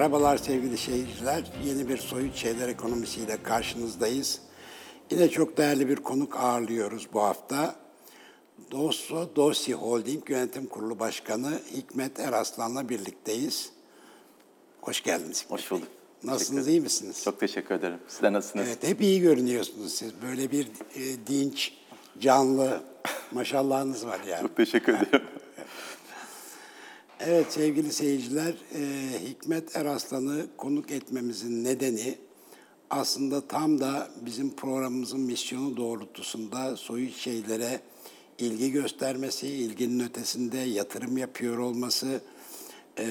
Merhabalar sevgili seyirciler. Yeni bir Soyut Şeyler Ekonomisiyle karşınızdayız. Yine çok değerli bir konuk ağırlıyoruz bu hafta. Dosso Dosi Holding Yönetim Kurulu Başkanı Hikmet Eraslan'la birlikteyiz. Hoş geldiniz. Hikmet Hoş bulduk. Nasılsınız, iyi misiniz? Çok teşekkür ederim. Sizler nasılsınız? Evet, hep iyi görünüyorsunuz siz. Böyle bir e, dinç, canlı, maşallahınız var yani. Çok teşekkür ederim. Evet sevgili seyirciler, e, Hikmet Eraslan'ı konuk etmemizin nedeni aslında tam da bizim programımızın misyonu doğrultusunda soyut şeylere ilgi göstermesi, ilginin ötesinde yatırım yapıyor olması, e,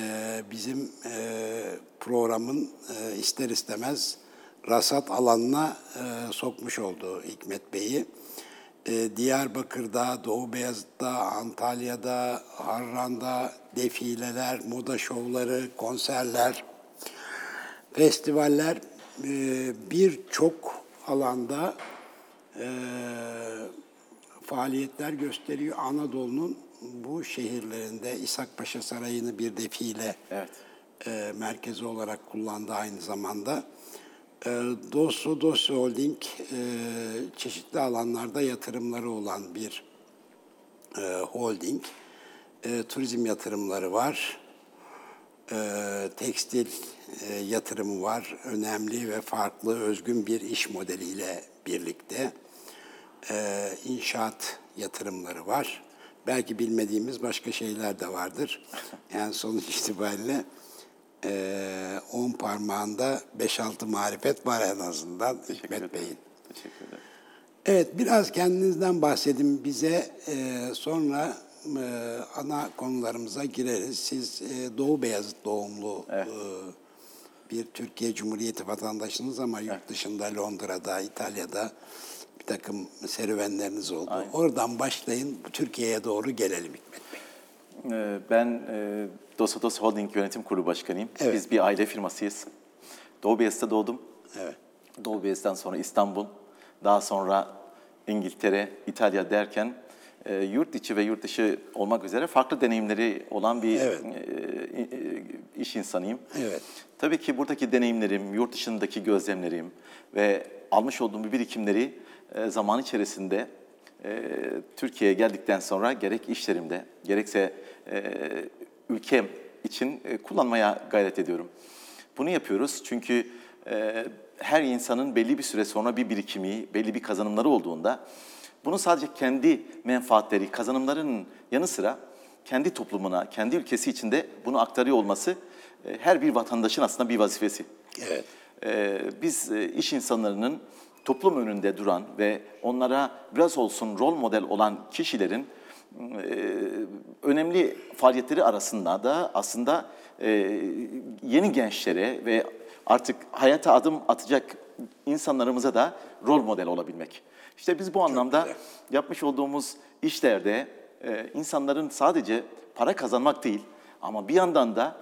bizim e, programın ister istemez rasat alanına sokmuş oldu Hikmet Bey'i. E, Diyarbakır'da, Doğu Beyazıt'ta, Antalya'da, Harran'da defileler, moda şovları, konserler, festivaller e, birçok alanda e, faaliyetler gösteriyor. Anadolu'nun bu şehirlerinde İshak Paşa Sarayı'nı bir defile Evet. e, merkezi olarak kullandı aynı zamanda. E, Dosso Dosso Holding e, çeşitli alanlarda yatırımları olan bir e, holding. E, turizm yatırımları var. Tekstil yatırımı var. Önemli ve farklı, özgün bir iş modeliyle birlikte. İnşaat yatırımları var. Belki bilmediğimiz başka şeyler de vardır. Yani sonuç itibariyle e, on parmağında 5-6 marifet var en azından Teşekkür Hikmet. Bey'in. Teşekkür ederim. Evet, biraz kendinizden bahsedin bize. Ee, sonra e, ana konularımıza gireriz. Siz e, Doğu Beyazıt doğumlu e, bir Türkiye Cumhuriyeti vatandaşınız ama yurt dışında Londra'da, İtalya'da bir takım serüvenleriniz oldu. Aynen. Oradan başlayın, Türkiye'ye doğru gelelim Hikmet Ben e, Dosatos Holding Yönetim Kurulu Başkanıyım. Evet. Biz bir aile firmasıyız. Doğu Beyazıt'ta doğdum. Evet. Doğu Beyazıt'tan sonra İstanbul, daha sonra İngiltere, İtalya derken e, yurt içi ve yurt dışı olmak üzere farklı deneyimleri olan bir Evet. e, e, iş insanıyım. Evet. Tabii ki buradaki deneyimlerim, yurt dışındaki gözlemlerim ve almış olduğum birikimleri e, zaman içerisinde Türkiye'ye geldikten sonra gerek işlerimde gerekse e, ülkem için e, kullanmaya gayret ediyorum. Bunu yapıyoruz çünkü e, her insanın belli bir süre sonra bir birikimi, belli bir kazanımları olduğunda bunu sadece kendi menfaatleri, kazanımların yanı sıra kendi toplumuna, kendi ülkesi içinde bunu aktarıyor olması her bir vatandaşın aslında bir vazifesi. Evet. Ee, Biz iş insanlarının toplum önünde duran ve onlara biraz olsun rol model olan kişilerin önemli faaliyetleri arasında da aslında yeni gençlere ve artık hayata adım atacak insanlarımıza da rol model olabilmek. İşte biz bu anlamda yapmış olduğumuz işlerde insanların sadece para kazanmak değil ama bir yandan da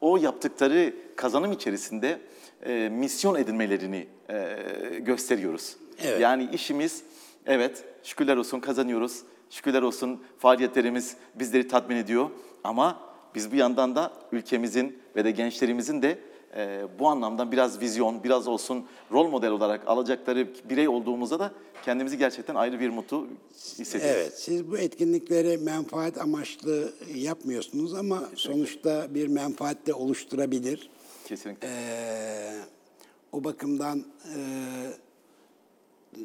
o yaptıkları kazanım içerisinde e, misyon edinmelerini e, gösteriyoruz. Evet. Yani işimiz evet şükürler olsun kazanıyoruz. Şükürler olsun faaliyetlerimiz bizleri tatmin ediyor ama biz bir yandan da ülkemizin ve de gençlerimizin de e, bu anlamda biraz vizyon, biraz olsun rol model olarak alacakları birey olduğumuzda da kendimizi gerçekten ayrı bir mutlu hissediyoruz. Evet, siz bu etkinlikleri menfaat amaçlı yapmıyorsunuz ama sonuçta bir menfaat de oluşturabilir. Kesinlikle. Ee, o bakımdan e, e,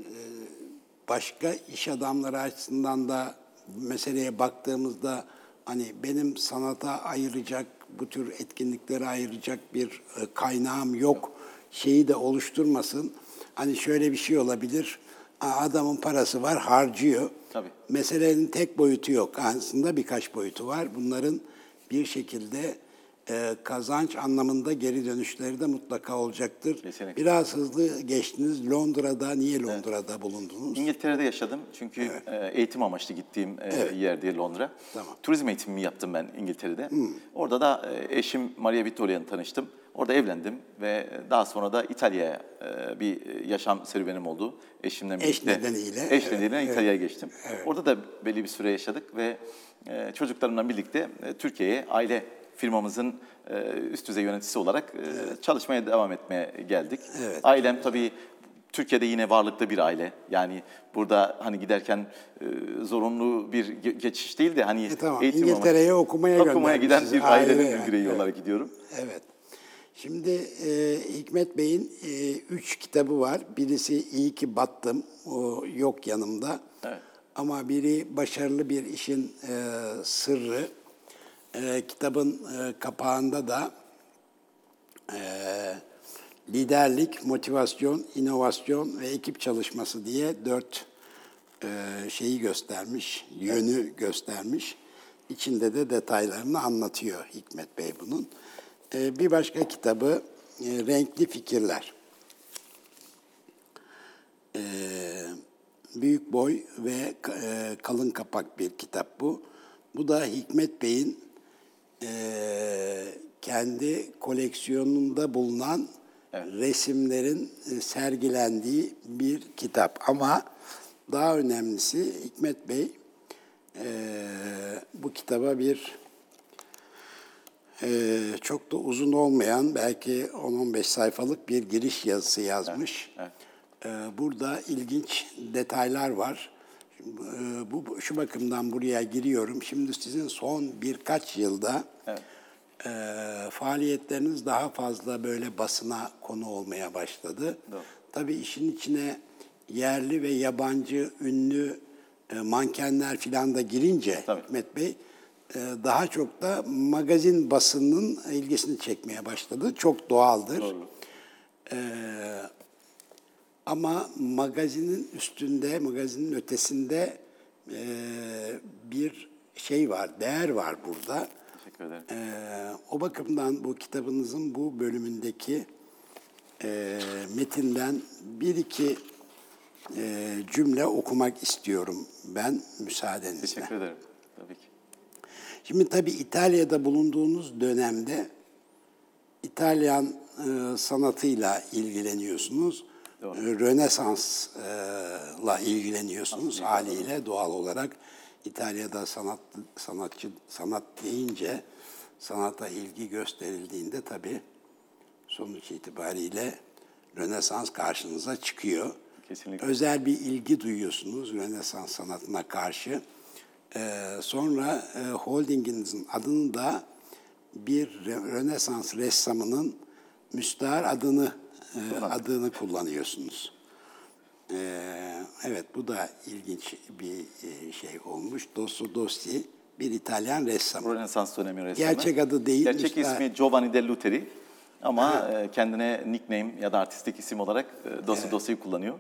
başka iş adamları açısından da meseleye baktığımızda hani benim sanata ayıracak, bu tür etkinliklere ayıracak bir e, kaynağım yok şeyi de oluşturmasın. Hani şöyle bir şey olabilir. Adamın parası var, harcıyor. Tabii. Meselenin tek boyutu yok. Aslında birkaç boyutu var. Bunların bir şekilde e, kazanç anlamında geri dönüşleri de mutlaka olacaktır. Kesinlikle. Biraz hızlı geçtiniz. Londra'da, niye Londra'da bulundunuz? İngiltere'de yaşadım çünkü e, eğitim amaçlı gittiğim e, yer diye Londra. Tamam. Turizm eğitimimi yaptım ben İngiltere'de. Orada da e, eşim Maria Vittoria'yla tanıştım. Orada evlendim ve daha sonra da İtalya'ya bir yaşam serüvenim oldu. Eşimle Eş birlikte. nedeniyle, Eş evet, nedeniyle evet. İtalya'ya geçtim. Orada da belli bir süre yaşadık ve çocuklarımla birlikte Türkiye'ye aile firmamızın e, üst düzey yöneticisi olarak e, çalışmaya devam etmeye geldik. Evet. Ailem tabii Türkiye'de yine varlıklı bir aile. Yani burada hani giderken e, zorunlu bir ge- geçiş değil de hani E tamam, eğitim İngiltere'ye okumaya okumaya giden bir ailenin aile bir yani. bireyi Evet. olarak gidiyorum. Evet. Şimdi e, Hikmet Bey'in e, üç kitabı var. Birisi İyi ki battım. O yok yanımda. Evet. Ama biri başarılı bir işin e, sırrı. E, kitabın e, kapağında da e, liderlik, motivasyon, inovasyon ve ekip çalışması diye dört e, şeyi göstermiş, yönü göstermiş. İçinde de detaylarını anlatıyor Hikmet Bey bunun. E, bir başka kitabı e, Renkli Fikirler. E, büyük boy ve e, kalın kapak bir kitap bu. Bu da Hikmet Bey'in e, kendi koleksiyonunda bulunan resimlerin e, sergilendiği bir kitap. Ama daha önemlisi Hikmet Bey e, bu kitaba bir e, çok da uzun olmayan belki 10-15 sayfalık bir giriş yazısı yazmış. evet. E, burada ilginç detaylar var. Şimdi, e, bu şu bakımdan buraya giriyorum. Şimdi sizin son birkaç yılda Evet. e, faaliyetleriniz daha fazla böyle basına konu olmaya başladı. Doğru. Tabii işin içine yerli ve yabancı ünlü e, mankenler filan da girince Tabii. Hikmet Bey e, daha çok da magazin basının ilgisini çekmeye başladı. Çok doğaldır. Doğru. Ama magazinin üstünde, magazinin ötesinde e, bir şey var, değer var burada. Teşekkür ederim. E, o bakımdan bu kitabınızın bu bölümündeki e, metinden bir iki e, cümle okumak istiyorum ben müsaadenizle. Teşekkür ederim. Tabii ki. Şimdi tabii İtalya'da bulunduğunuz dönemde İtalyan e, sanatıyla ilgileniyorsunuz. Doğru. E, Rönesans'la ilgileniyorsunuz haliyle doğal olarak. İtalya'da sanat sanatçı sanat deyince sanata ilgi gösterildiğinde tabii sonuç itibariyle Rönesans karşınıza çıkıyor. Kesinlikle. Özel bir ilgi duyuyorsunuz Rönesans sanatına karşı. Ee, sonra e, holdinginizin adını da bir Rönesans ressamının müstahar adını e, adını kullanıyorsunuz. Ee, evet bu da ilginç bir e, şey olmuş. Dosso Dossi bir İtalyan ressam. Rönesans dönemi ressamı. Gerçek adı değil, Gerçek müstah- ismi Giovanni de Luteri. Ama e, kendine nickname ya da artistik isim olarak e, Dossi Dossi'yi kullanıyor.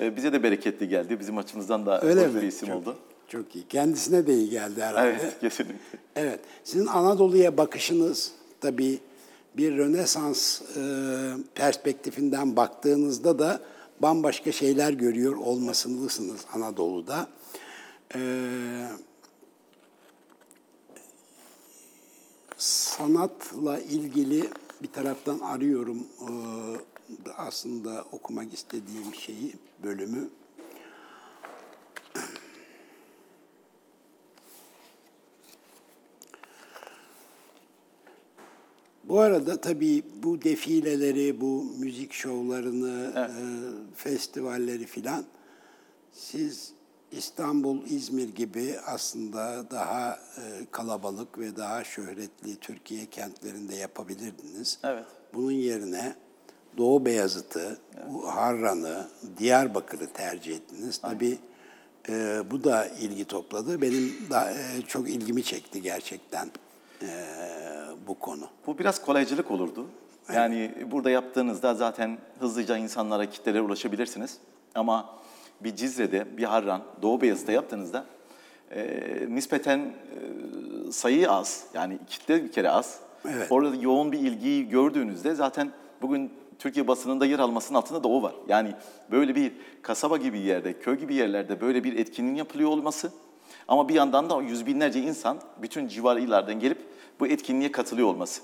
E, bize de bereketli geldi. Bizim açımızdan da Öyle hoş mi? bir isim çok, oldu. Çok iyi. Kendisine de iyi geldi herhalde. Evet, kesinlikle. Evet. Sizin Anadolu'ya bakışınız tabii bir Rönesans e, perspektifinden baktığınızda da bambaşka şeyler görüyor olmasınlısınız Anadolu'da. E, sanatla ilgili bir taraftan arıyorum e, aslında okumak istediğim şeyi, bölümü. Bu arada tabii bu defileleri, bu müzik şovlarını, e, festivalleri filan siz İstanbul, İzmir gibi aslında daha e, kalabalık ve daha şöhretli Türkiye kentlerinde yapabilirdiniz. Evet. Bunun yerine Doğu Beyazıt'ı, bu Harran'ı, Diyarbakır'ı tercih ettiniz. Tabii e, bu da ilgi topladı. Benim da e, çok ilgimi çekti gerçekten e, bu konu. Bu biraz kolaycılık olurdu. Yani burada yaptığınızda zaten hızlıca insanlara, kitlelere ulaşabilirsiniz. Ama bir Cizre'de, bir Harran, Doğu Beyazıt'ta yaptığınızda e, nispeten e, sayı az. Yani kitle bir kere az. Evet. Orada yoğun bir ilgiyi gördüğünüzde zaten bugün Türkiye basınında yer almasının altında da o var. Yani böyle bir kasaba gibi yerde, köy gibi yerlerde böyle bir etkinliğin yapılıyor olması ama bir yandan da yüz binlerce insan bütün civar illerden gelip bu etkinliğe katılıyor olması.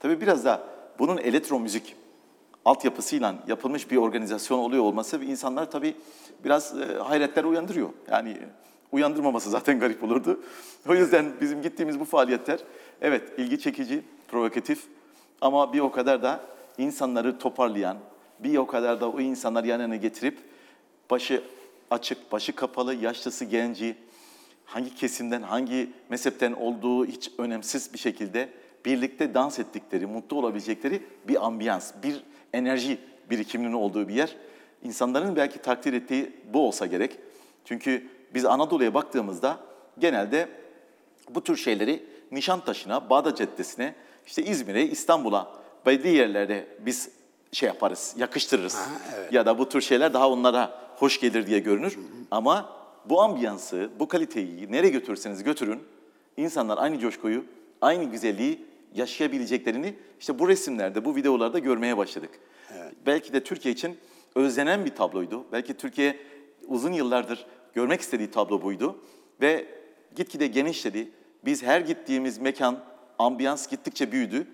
Tabii biraz da bunun elektro müzik altyapısıyla yapılmış bir organizasyon oluyor olması ve insanlar tabii biraz e, hayretler uyandırıyor. Yani uyandırmaması zaten garip olurdu. O yüzden bizim gittiğimiz bu faaliyetler Evet, ilgi çekici, provokatif ama bir o kadar da insanları toparlayan, bir o kadar da o insanları yan yana getirip başı açık, başı kapalı, yaşlısı, genci, hangi kesimden, hangi mezhepten olduğu hiç önemsiz bir şekilde birlikte dans ettikleri, mutlu olabilecekleri bir ambiyans, bir enerji birikiminin olduğu bir yer. İnsanların belki takdir ettiği bu olsa gerek. Çünkü biz Anadolu'ya baktığımızda genelde bu tür şeyleri Nişantaşı'na, Bağdat Caddesi'ne, işte İzmir'e, İstanbul'a, belli yerlerde biz şey yaparız, yakıştırırız. Aha, evet. Ya da bu tür şeyler daha onlara hoş gelir diye görünür. Ama bu ambiyansı, bu kaliteyi nereye götürürseniz götürün, insanlar aynı coşkuyu, aynı güzelliği yaşayabileceklerini işte bu resimlerde, bu videolarda görmeye başladık. Belki de Türkiye için özlenen bir tabloydu. Belki Türkiye uzun yıllardır görmek istediği tablo buydu. Ve gitgide genişledi. Biz her gittiğimiz mekan, ambiyans gittikçe büyüdü.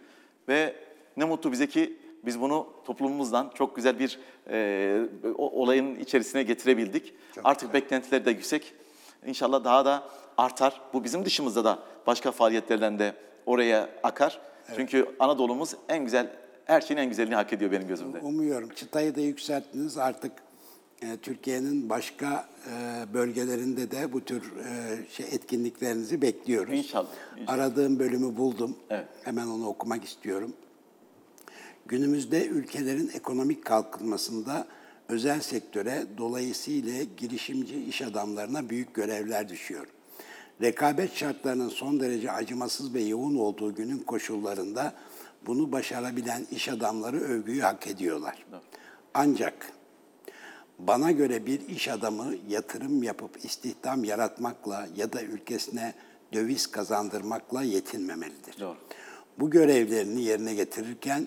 Ve ne mutlu bize ki biz bunu toplumumuzdan çok güzel bir e, olayın içerisine getirebildik. Artık beklentileri de yüksek. İnşallah daha da artar. Bu bizim dışımızda da başka faaliyetlerden de oraya akar. Çünkü Anadolu'muz en güzel, her şeyin en güzelini hak ediyor benim gözümde. Umuyorum çıtayı da yükselttiniz artık e, Türkiye'nin başka e, bölgelerinde de bu tür e, şey etkinliklerinizi bekliyoruz. İnşallah, inşallah. Aradığım bölümü buldum. Evet. Hemen onu okumak istiyorum. Günümüzde ülkelerin ekonomik kalkınmasında özel sektöre dolayısıyla girişimci iş adamlarına büyük görevler düşüyor. Rekabet şartlarının son derece acımasız ve yoğun olduğu günün koşullarında bunu başarabilen iş adamları övgüyü hak ediyorlar. Ancak bana göre bir iş adamı yatırım yapıp istihdam yaratmakla ya da ülkesine döviz kazandırmakla yetinmemelidir. Doğru. Bu görevlerini yerine getirirken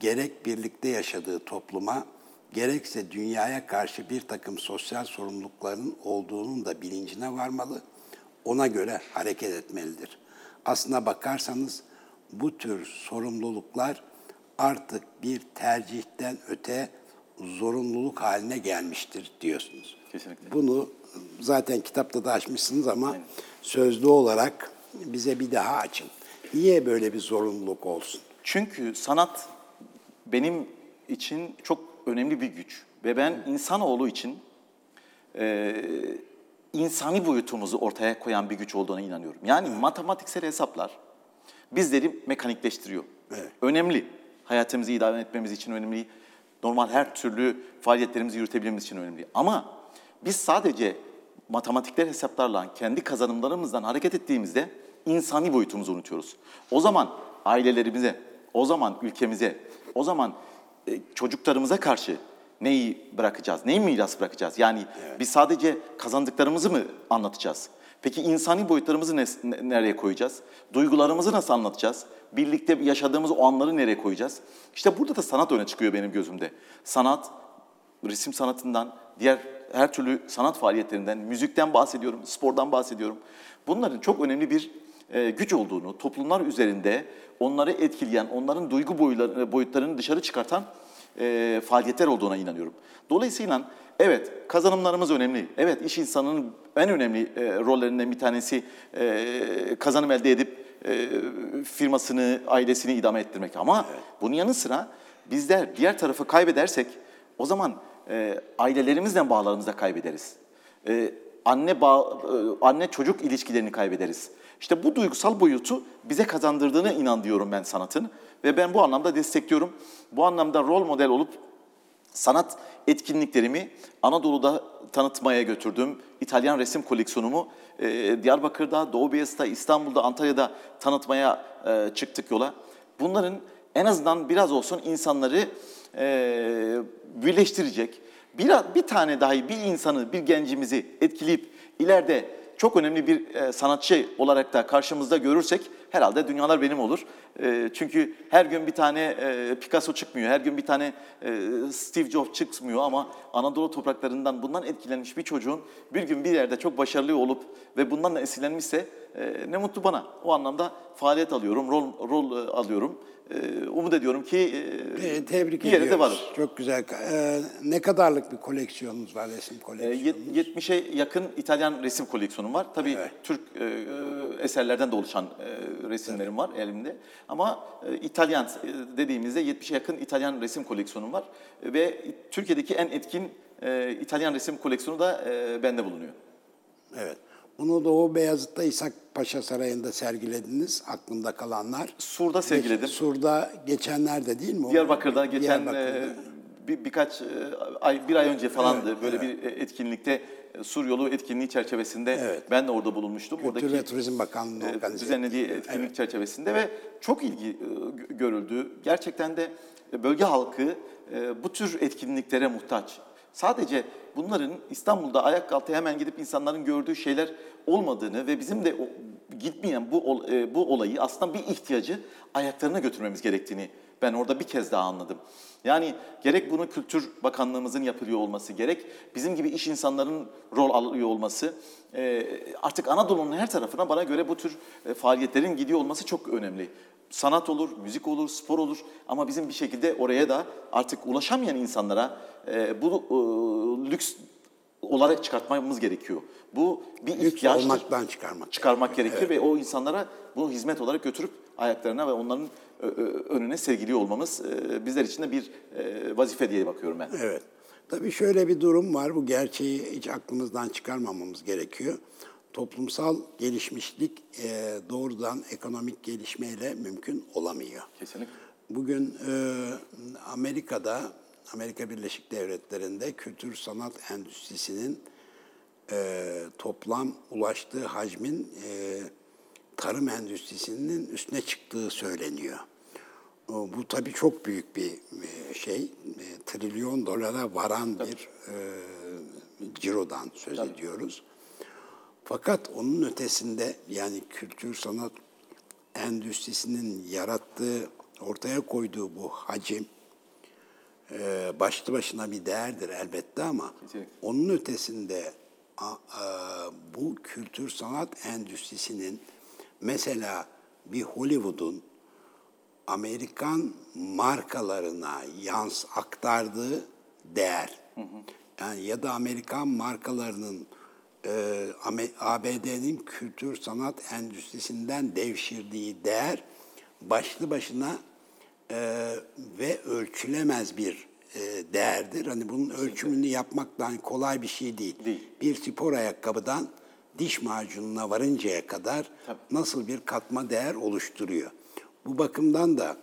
gerek birlikte yaşadığı topluma, gerekse dünyaya karşı bir takım sosyal sorumlulukların olduğunun da bilincine varmalı, ona göre hareket etmelidir. Aslına bakarsanız bu tür sorumluluklar artık bir tercihten öte zorunluluk haline gelmiştir diyorsunuz. Kesinlikle. Bunu zaten kitapta da açmışsınız ama sözlü olarak bize bir daha açın. Niye böyle bir zorunluluk olsun? Çünkü sanat benim için çok önemli bir güç. Ve ben insanoğlu için e, insani boyutumuzu ortaya koyan bir güç olduğuna inanıyorum. Yani matematiksel hesaplar bizleri mekanikleştiriyor. Evet. Önemli. Hayatımızı idame etmemiz için önemli. Normal her türlü faaliyetlerimizi yürütebilmemiz için önemli. Ama biz sadece matematikler hesaplarla, kendi kazanımlarımızdan hareket ettiğimizde insani boyutumuzu unutuyoruz. O zaman ailelerimize, o zaman ülkemize, o zaman e, çocuklarımıza karşı neyi bırakacağız, neyi miras bırakacağız? Yani biz sadece kazandıklarımızı mı anlatacağız? Peki insani boyutlarımızı ne- nereye koyacağız? Duygularımızı nasıl anlatacağız? Birlikte yaşadığımız o anları nereye koyacağız? İşte burada da sanat öne çıkıyor benim gözümde. Sanat, resim sanatından, diğer her türlü sanat faaliyetlerinden, müzikten bahsediyorum, spordan bahsediyorum. Bunların çok önemli bir e, güç olduğunu, toplumlar üzerinde onları etkileyen, onların duygu boyları- boyutlarını dışarı çıkartan e, faaliyetler olduğuna inanıyorum. Dolayısıyla evet kazanımlarımız önemli. Evet iş insanının en önemli e, rollerinden bir tanesi e, kazanım elde edip e, firmasını, ailesini idame ettirmek. Ama bunun yanı sıra bizler diğer tarafı kaybedersek o zaman e, ailelerimizle bağlarımızı da kaybederiz. E, anne bağ, e, anne çocuk ilişkilerini kaybederiz. İşte bu duygusal boyutu bize kazandırdığını inan diyorum ben sanatın ve ben bu anlamda destekliyorum. Bu anlamda rol model olup sanat etkinliklerimi Anadolu'da tanıtmaya götürdüm. İtalyan resim koleksiyonumu e, Diyarbakır'da, Doğu Beyazıt'ta, İstanbul'da, Antalya'da tanıtmaya e, çıktık yola. Bunların en azından biraz olsun insanları e, birleştirecek, bir, bir tane dahi bir insanı, bir gencimizi etkileyip ileride çok önemli bir e, sanatçı olarak da karşımızda görürsek herhalde dünyalar benim olur. E, çünkü her gün bir tane e, Picasso çıkmıyor, her gün bir tane e, Steve Jobs çıkmıyor ama Anadolu topraklarından bundan etkilenmiş bir çocuğun bir gün bir yerde çok başarılı olup ve bundan da esinlenmişse e, ne mutlu bana. O anlamda faaliyet alıyorum, rol, rol e, alıyorum. E, umut ediyorum ki e, tebrik bir yere ediyoruz. de varır. Çok güzel. E, ne kadarlık bir koleksiyonunuz var resim E, koleksiyonu? yet- 70'e yakın İtalyan resim koleksiyonum var. Tabii Evet. Türk e, e, eserlerden de oluşan e, resimlerim var elimde. Ama e, İtalyan e, dediğimizde 70'e yakın İtalyan resim koleksiyonum var. E, ve Türkiye'deki en etkin e, İtalyan resim koleksiyonu da e, bende bulunuyor. Evet. Bunu Doğu Beyazıt'ta İshak Paşa Sarayı'nda sergilediniz. Aklımda kalanlar. Sur'da sergiledim. Sur'da geçenlerde değil mi? o? Diyarbakır'da geçen Diyarbakır'da. e, bir, birkaç e, ay, bir ay önce falandı böyle bir e, etkinlikte e, Sur Yolu etkinliği çerçevesinde Evet. ben de orada bulunmuştum. Kültür ve Turizm Bakanlığı'nın e, düzenlediği etkinlik çerçevesinde ve çok ilgi e, gö- görüldü. Gerçekten de bölge halkı e, bu tür etkinliklere muhtaç. Sadece bunların İstanbul'da ayak altı hemen gidip insanların gördüğü şeyler olmadığını ve bizim de gitmeyen bu e, bu olayı aslında bir ihtiyacı ayaklarına götürmemiz gerektiğini ben orada bir kez daha anladım. Yani gerek bunu Kültür Bakanlığımızın yapılıyor olması, gerek bizim gibi iş insanların rol alıyor olması, e, artık Anadolu'nun her tarafına bana göre bu tür e, faaliyetlerin gidiyor olması çok önemli. Sanat olur, müzik olur, spor olur ama bizim bir şekilde oraya da artık ulaşamayan insanlara e, bu e, lüks olarak çıkartmamız gerekiyor. Bu bir Lüks ihtiyaçtır olmaktan çıkarmak. çıkarmak gerekir ve o insanlara bunu hizmet olarak götürüp ayaklarına ve onların ö- ö- önüne sergiliyor olmamız e, bizler için de bir e, vazife diye bakıyorum ben. Evet. Tabii şöyle bir durum var. Bu gerçeği hiç aklımızdan çıkarmamamız gerekiyor. Toplumsal gelişmişlik e, doğrudan ekonomik gelişmeyle mümkün olamıyor. Kesinlikle. Bugün e, Amerika'da, Amerika Birleşik Devletleri'nde kültür sanat endüstrisinin e, toplam ulaştığı hacmin e, tarım endüstrisinin üstüne çıktığı söyleniyor. O, Bu tabii çok büyük bir e, şey, e, trilyon dolara varan bir e, cirodan söz ediyoruz. Fakat onun ötesinde yani kültür sanat endüstrisinin yarattığı, ortaya koyduğu bu hacim e, başlı başına bir değerdir elbette ama onun ötesinde a- bu kültür sanat endüstrisinin mesela bir Hollywood'un Amerikan markalarına yans aktardığı değer. Yani ya da Amerikan markalarının e, ABD'nin kültür sanat endüstrisinden devşirdiği değer başlı başına e, ve ölçülemez bir e, değerdir. Hani bunun ölçümünü yapmaktan kolay bir şey değil. Değil. Bir spor ayakkabıdan diş macununa varıncaya kadar Tabii. nasıl bir katma değer oluşturuyor. Bu bakımdan da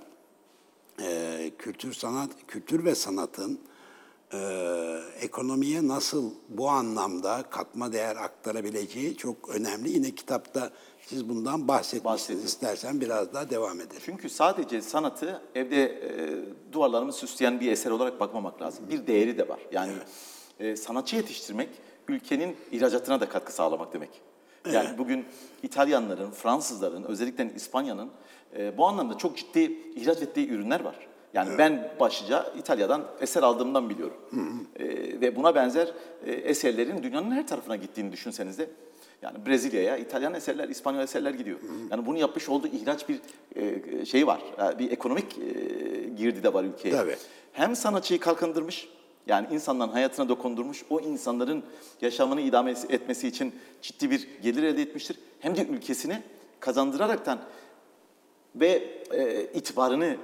e, kültür sanat, kültür ve sanatın e, ekonomiye nasıl bu anlamda katma değer aktarabileceği çok önemli. Yine kitapta siz bundan bahsetmişsiniz. Bahsediyorum. İstersen biraz daha devam edelim. Çünkü sadece sanatı evde e, duvarlarımı süsleyen bir eser olarak bakmamak lazım. Bir değeri de var. Yani e, sanatçı yetiştirmek ülkenin ihracatına da katkı sağlamak demek. Yani bugün İtalyanların, Fransızların, özellikle İspanya'nın e, bu anlamda çok ciddi ihraç ettiği ürünler var. Yani ben başlıca İtalya'dan eser aldığımdan biliyorum. E, ve buna benzer e, eserlerin dünyanın her tarafına gittiğini düşünseniz de yani Brezilya'ya İtalyan eserler, İspanyol eserler gidiyor. Yani bunu yapmış olduğu ihraç bir e, şey var. Yani bir ekonomik e, girdi de var ülkeye. Tabii. Hem sanatçıyı kalkındırmış, yani insanların hayatına dokundurmuş, o insanların yaşamını idame etmesi için ciddi bir gelir elde etmiştir. Hem de ülkesine kazandıraraktan ve e, itibarını e,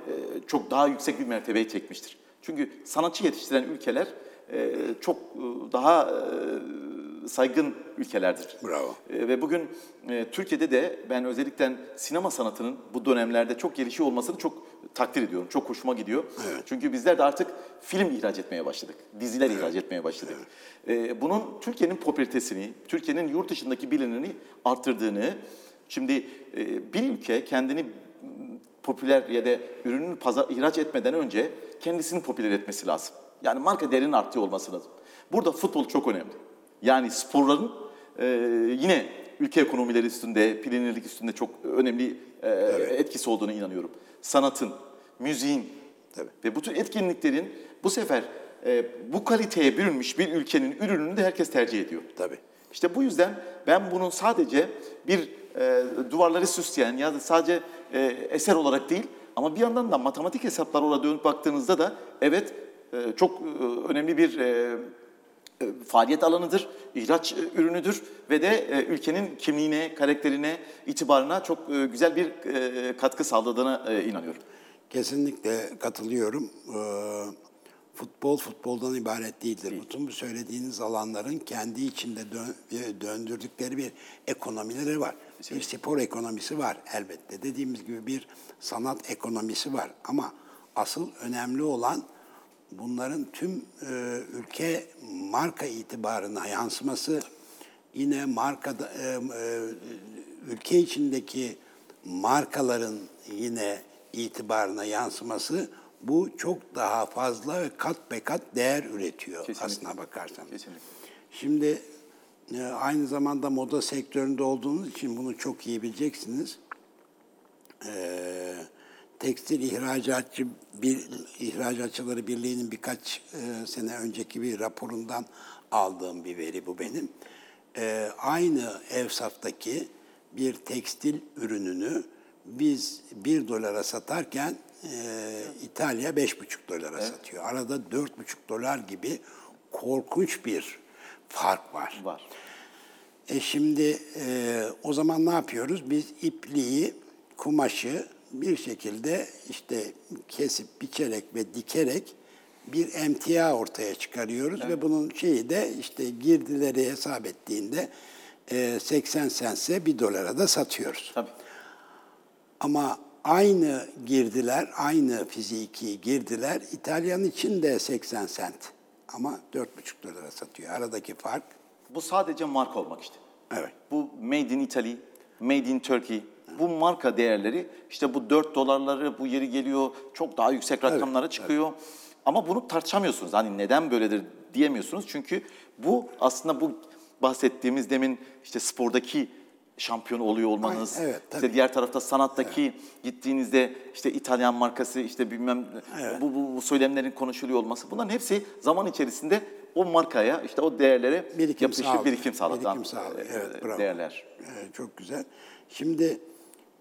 çok daha yüksek bir mertebeye çekmiştir. Çünkü sanatçı yetiştiren ülkeler e, çok e, daha e, saygın ülkelerdir. Bravo. E, ve bugün e, Türkiye'de de ben özellikle sinema sanatının bu dönemlerde çok gelişiyor olmasını çok takdir ediyorum. Çok hoşuma gidiyor. Çünkü bizler de artık film ihraç etmeye başladık. Diziler ihraç etmeye başladık. E, bunun Türkiye'nin popülaritesini, Türkiye'nin yurt dışındaki bilinini arttırdığını, şimdi e, bir ülke kendini popüler ya da ürünün pazar, ihraç etmeden önce kendisini popüler etmesi lazım. Yani marka değerinin artıyor olması lazım. Burada futbol çok önemli. Yani sporların e, yine ülke ekonomileri üstünde, bilinirlik üstünde çok önemli e, etkisi olduğunu inanıyorum. Sanatın, müziğin Tabii. ve bu tür etkinliklerin bu sefer e, bu kaliteye bürünmüş bir ülkenin ürününü de herkes tercih ediyor. Tabii. İşte bu yüzden ben bunun sadece bir e, duvarları süsleyen ya da sadece e, eser olarak değil Ama bir yandan da matematik hesaplar orada dönüp baktığınızda da evet e, çok e, önemli bir e, e, faaliyet alanıdır, ihraç e, ürünüdür ve de e, ülkenin kimliğine, karakterine, itibarına çok güzel bir katkı sağladığına inanıyorum. Kesinlikle katılıyorum. Ee, futbol futboldan ibaret değildir. Bütün bu söylediğiniz alanların kendi içinde e, döndürdükleri bir ekonomileri var. Bir spor ekonomisi var elbette. Dediğimiz gibi bir sanat ekonomisi var. Ama asıl önemli olan bunların tüm e, ülke marka itibarına yansıması yine markada e, e, ülke içindeki markaların yine itibarına yansıması bu çok daha fazla ve kat be kat değer üretiyor Kesinlikle. aslına. Kesinlikle. Şimdi e, aynı zamanda moda sektöründe olduğunuz için bunu çok iyi bileceksiniz. Ee, Tekstil İhracatçı bir İhracatçıları Birliği'nin birkaç e, sene önceki bir raporundan aldığım bir veri bu benim. Ee, aynı evsaftaki bir tekstil ürününü biz 1 dolara satarken e, İtalya 5,5 dolara satıyor. Arada 4,5 dolar gibi korkunç bir fark var. Var. E şimdi e, o zaman ne yapıyoruz? Biz ipliği, kumaşı bir şekilde işte kesip, biçerek ve dikerek bir emtia ortaya çıkarıyoruz ve bunun şeyi de işte girdileri hesap ettiğinde e, 80 sense 1 dolara da satıyoruz. Tabii. Ama aynı girdiler, aynı fiziki girdiler İtalyan için de 80 sent ama 4,5 dolara satıyor. Aradaki fark Bu sadece marka olmak işte. evet. Bu Made in Italy, Made in Turkey, bu marka değerleri işte bu 4 dolarları bu yeri geliyor çok daha yüksek rakamlara çıkıyor. Ama bunu tartışamıyorsunuz. Hani neden böyledir diyemiyorsunuz. Çünkü bu aslında bu bahsettiğimiz demin işte spordaki şampiyon oluyor olmanız. Aynen, evet, işte diğer tarafta sanattaki gittiğinizde işte İtalyan markası işte bilmem bu, bu, bu söylemlerin konuşuluyor olması. Bunların hepsi zaman içerisinde o markaya işte o değerlere Birikim yapışık sağlıyor. birikim sağlatan Birikim e, evet, bravo. değerler. Evet, çok güzel. Şimdi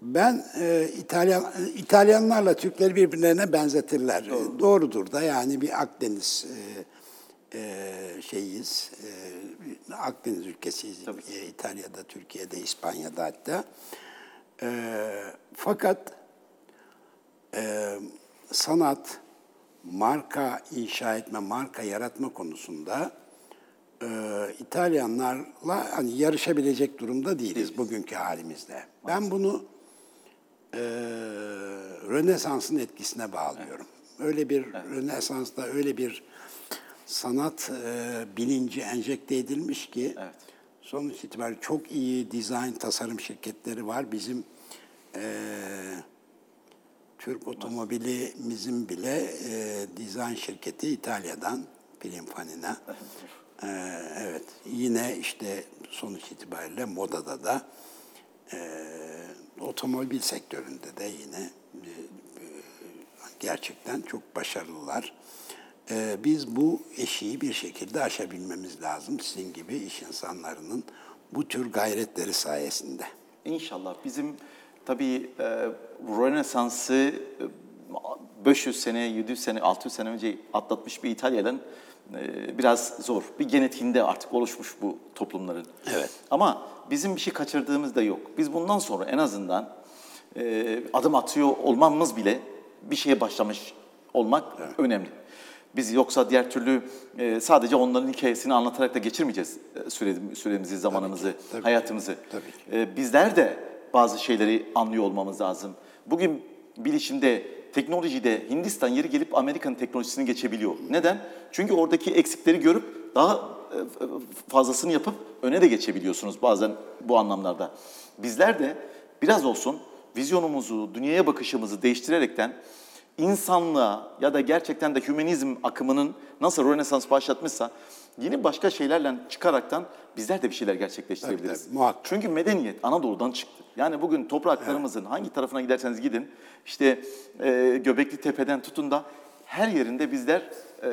ben e, İtalyan İtalyanlarla Türkleri birbirlerine benzetirler. E, Doğrudur da yani bir Akdeniz e, e, şeyiz. E, Akdeniz ülkesiyiz. Tabii. E, İtalya'da, Türkiye'de, İspanya'da hatta. E, fakat e, sanat, marka inşa etme, marka yaratma konusunda e, İtalyanlarla hani yarışabilecek durumda değiliz bugünkü halimizde. Ben bunu e, Rönesans'ın etkisine bağlıyorum. Öyle bir Rönesans'ta öyle bir sanat e, bilinci enjekte edilmiş ki Evet. sonuç itibariyle çok iyi dizayn tasarım şirketleri var. Bizim e, Türk otomobilimizin bile e, dizayn şirketi İtalya'dan Pininfarina. E, evet yine işte sonuç itibariyle modada da e, otomobil sektöründe de yine e, gerçekten çok başarılılar. E, biz bu eşiği bir şekilde aşabilmemiz lazım sizin gibi iş insanlarının bu tür gayretleri sayesinde. İnşallah bizim tabii e, Rönesans'ı e, 500 sene, 700 sene, 600 sene önce atlatmış bir İtalya'dan e, biraz zor. Bir genetiğinde artık oluşmuş bu toplumların. Evet. Ama bizim bir şey kaçırdığımız da yok. Biz bundan sonra en azından e, adım atıyor olmamız bile bir şeye başlamış olmak önemli. Biz yoksa diğer türlü e, sadece onların hikayesini anlatarak da geçirmeyeceğiz e, süre- süremizi, zamanımızı, tabii ki. hayatımızı. Tabii ki. E, bizler de bazı şeyleri anlıyor olmamız lazım. Bugün bilişimde, teknolojide Hindistan yeri gelip Amerikan teknolojisini geçebiliyor. Neden? Çünkü oradaki eksikleri görüp daha fazlasını yapıp öne de geçebiliyorsunuz bazen bu anlamlarda. Bizler de biraz olsun vizyonumuzu, dünyaya bakışımızı değiştirerekten insanlığa ya da gerçekten de hümanizm akımının nasıl Rönesans başlatmışsa yeni başka şeylerle çıkaraktan bizler de bir şeyler gerçekleştirebiliriz. Tabii, tabii, muhakkak. Çünkü medeniyet Anadolu'dan çıktı. Yani bugün topraklarımızın hangi tarafına giderseniz gidin, işte e, Göbekli Tepe'den tutun da her yerinde bizler e,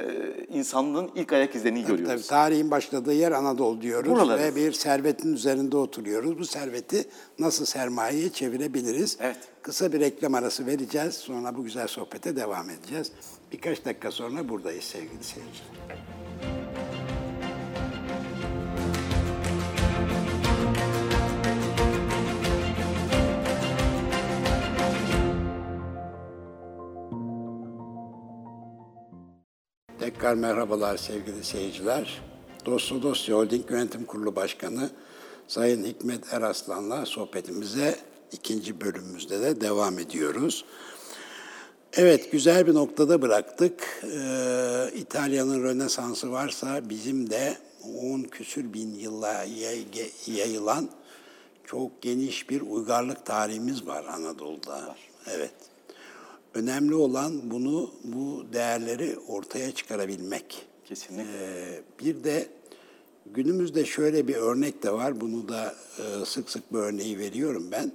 insanlığın ilk ayak izlerini Tabii, görüyoruz. tarihin başladığı yer Anadolu diyoruz Buralarız. ve bir servetin üzerinde oturuyoruz. Bu serveti nasıl sermayeye çevirebiliriz? Evet. Kısa bir reklam arası vereceğiz. Sonra bu güzel sohbete devam edeceğiz. Birkaç dakika sonra buradayız sevgili seyirciler. Tekrar merhabalar sevgili seyirciler. Dosto Dosya Holding Yönetim Kurulu Başkanı Sayın Hikmet Eraslan'la sohbetimize ikinci bölümümüzde de devam ediyoruz. Evet, güzel bir noktada bıraktık. Ee, İtalya'nın Rönesansı varsa bizim de 10 küsür bin yılla yay- yayılan çok geniş bir uygarlık tarihimiz var Anadolu'da. Evet. Önemli olan bunu, bu değerleri ortaya çıkarabilmek. Kesinlikle. Ee, bir de günümüzde şöyle bir örnek de var. Bunu da e, sık sık bu örneği veriyorum ben.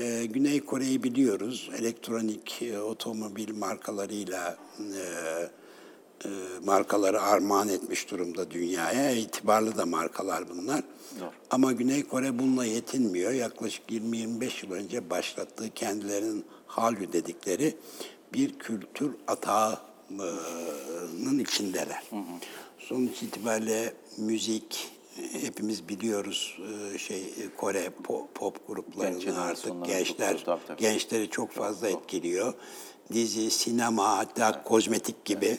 Ee, Güney Kore'yi biliyoruz. Elektronik e, otomobil markalarıyla e, e, markaları armağan etmiş durumda dünyaya. İtibarlı da markalar bunlar. Doğru. Ama Güney Kore bununla yetinmiyor. Yaklaşık 20-25 yıl önce başlattığı kendilerinin Hallyu dedikleri bir kültür atağının içindeler. Sonuç itibariyle müzik, hepimiz biliyoruz e, şey Kore pop, pop gruplarını Genç artık gençler çok- tabii, tabii. gençleri çok fazla etkiliyor. Dizi, sinema hatta kozmetik gibi.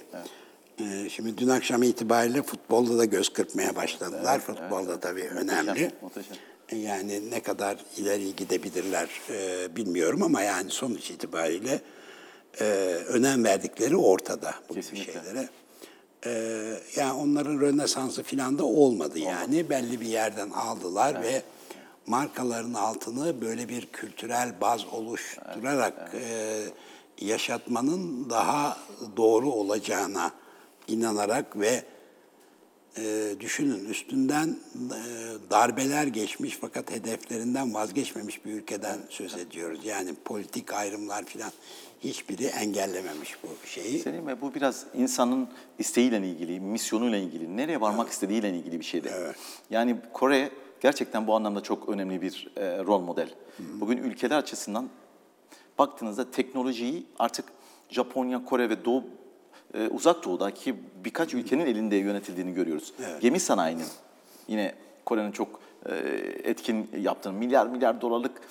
Ee, Şimdi dün akşam itibariyle futbolda da göz kırpmaya başladılar. Futbolda tabii önemli. muhteşem. Yani ne kadar ileri gidebilirler e, bilmiyorum ama yani sonuç itibariyle e, önem verdikleri ortada bu Kesinlikle. şeylere. E, yani onların Rönesans'ı filan da olmadı yani. Belli bir yerden aldılar ve markaların altını böyle bir kültürel baz oluşturarak e, yaşatmanın daha doğru olacağına inanarak ve e, düşünün üstünden e, darbeler geçmiş fakat hedeflerinden vazgeçmemiş bir ülkeden söz ediyoruz. Yani politik ayrımlar filan hiçbiri engellememiş bu şeyi. Selim Bey bu biraz insanın isteğiyle ilgili, misyonuyla ilgili, nereye varmak istediğiyle ilgili bir şeydi. Yani Kore gerçekten bu anlamda çok önemli bir e, rol model. Bugün ülkeler açısından baktığınızda teknolojiyi artık Japonya, Kore ve Doğu e, Uzak Doğu'daki birkaç ülkenin elinde yönetildiğini görüyoruz. Gemi sanayinin yine Kore'nin çok e, etkin yaptığını milyar milyar dolarlık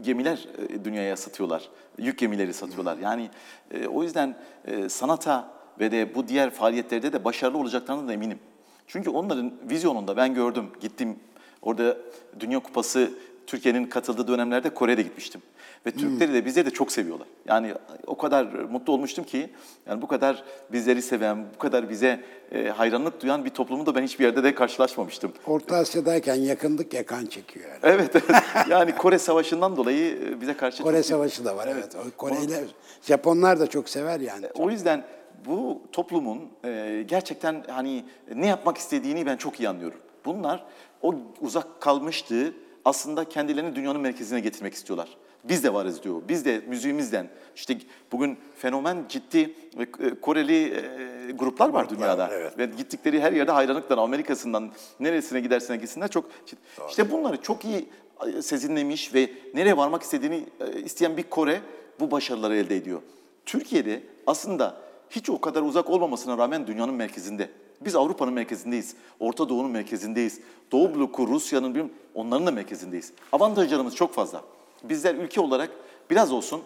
gemiler e, dünyaya satıyorlar. Yük gemileri satıyorlar. Yani e, o yüzden e, sanata ve de bu diğer faaliyetlerde de başarılı olacaklarına da eminim. Çünkü onların vizyonunda ben gördüm, gittim. Orada Dünya Kupası Türkiye'nin katıldığı dönemlerde Kore'de gitmiştim. Ve Türkleri de bize de çok seviyorlar. Yani o kadar mutlu olmuştum ki yani bu kadar bizleri seven, bu kadar bize e, hayranlık duyan bir toplumu da ben hiçbir yerde de karşılaşmamıştım. Orta Asya'dayken yakındık yakan çekiyor. Yani. Evet, evet. yani Kore Savaşı'ndan dolayı e, bize karşı Kore çok- Savaşı da var evet. O Kore ile Japonlar da çok sever yani. O yüzden bu toplumun e, gerçekten hani ne yapmak istediğini ben çok iyi anlıyorum. Bunlar o uzak kalmıştığı aslında kendilerini dünyanın merkezine getirmek istiyorlar. Biz de varız diyor. Biz de müziğimizden. İşte bugün fenomen ciddi e, Koreli e, gruplar var dünyada. evet. Ve gittikleri her yerde hayranlıklar. Amerika'sından neresine gidersen gitsinler çok ciddi. İşte bunları çok iyi e, sezinlemiş ve nereye varmak istediğini isteyen bir Kore bu başarıları elde ediyor. Türkiye'de aslında hiç o kadar uzak olmamasına rağmen dünyanın merkezinde. Biz Avrupa'nın merkezindeyiz. Orta Doğu'nun merkezindeyiz. Doğu bloku, Rusya'nın bilmem, onların da merkezindeyiz. Avantajlarımız çok fazla. Bizler ülke olarak biraz olsun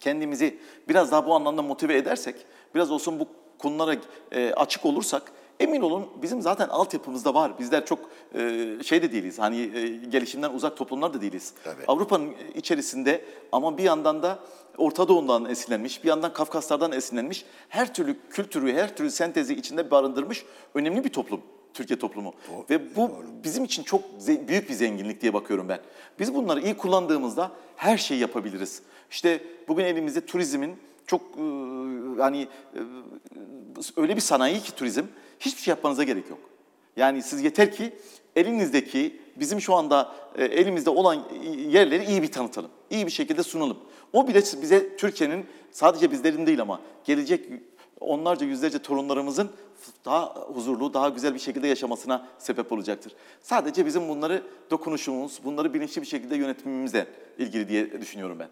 kendimizi biraz daha bu anlamda motive edersek, biraz olsun bu konulara e, açık olursak emin olun bizim zaten altyapımızda var. Bizler çok e, şey de değiliz. Hani e, gelişimden uzak toplumlar da değiliz. Tabii. Avrupa'nın içerisinde ama bir yandan da Orta Doğu'dan esinlenmiş, bir yandan Kafkaslardan esinlenmiş, her türlü kültürü, her türlü sentezi içinde barındırmış önemli bir toplum. Türkiye toplumu. Ve bu bizim için çok büyük bir zenginlik diye bakıyorum ben. Biz bunları iyi kullandığımızda her şeyi yapabiliriz. İşte bugün elimizde turizmin çok e, hani e, öyle bir sanayi ki turizm hiçbir şey yapmanıza gerek yok. Yani siz yeter ki elinizdeki bizim şu anda e, elimizde olan yerleri iyi bir tanıtalım. iyi bir şekilde sunalım. O bile bize Türkiye'nin sadece bizlerin değil ama gelecek onlarca yüzlerce torunlarımızın daha huzurlu, daha güzel bir şekilde yaşamasına sebep olacaktır. Sadece bizim bunları dokunuşumuz, bunları bilinçli bir şekilde yönetimimizle ilgili diye düşünüyorum ben.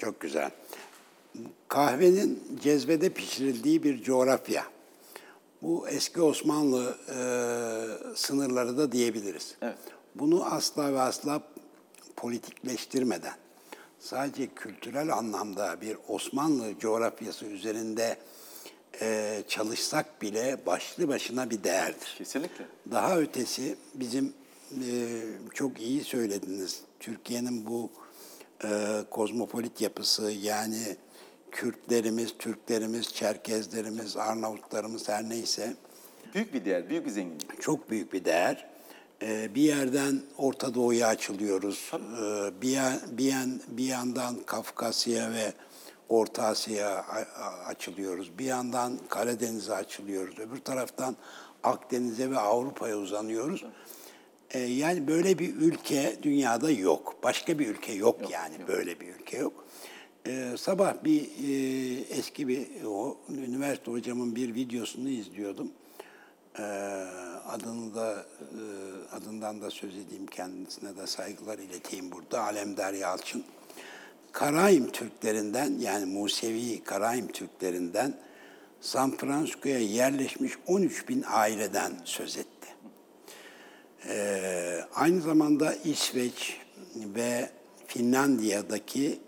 Çok güzel. Kahvenin cezvede pişirildiği bir coğrafya. Bu eski Osmanlı e, sınırları da diyebiliriz. Evet. Bunu asla ve asla politikleştirmeden, sadece kültürel anlamda bir Osmanlı coğrafyası üzerinde e, çalışsak bile başlı başına bir değerdir. Kesinlikle. Daha ötesi bizim e, çok iyi söylediniz. Türkiye'nin bu e, kozmopolit yapısı yani Kürtlerimiz, Türklerimiz, Çerkezlerimiz, Arnavutlarımız her neyse Büyük bir değer, büyük bir zenginlik. çok büyük bir değer. E, bir yerden Orta Doğu'ya açılıyoruz. E, bir, bir, bir yandan Kafkasya ve Orta Asya'ya açılıyoruz. Bir yandan Karadeniz'e açılıyoruz. Öbür taraftan Akdeniz'e ve Avrupa'ya uzanıyoruz. E, yani böyle bir ülke dünyada yok. Başka bir ülke yok, yani böyle bir ülke yok. E, sabah bir e, eski bir o üniversite hocamın bir videosunu izliyordum. Ee, adını da e, adından da söz edeyim kendisine de saygılar ileteyim burada Alemdar Yalçın. Karaim Türklerinden yani Musevi Karaim Türklerinden San Francisco'ya yerleşmiş 13 bin aileden söz etti. Ee, aynı zamanda İsveç ve Finlandiya'daki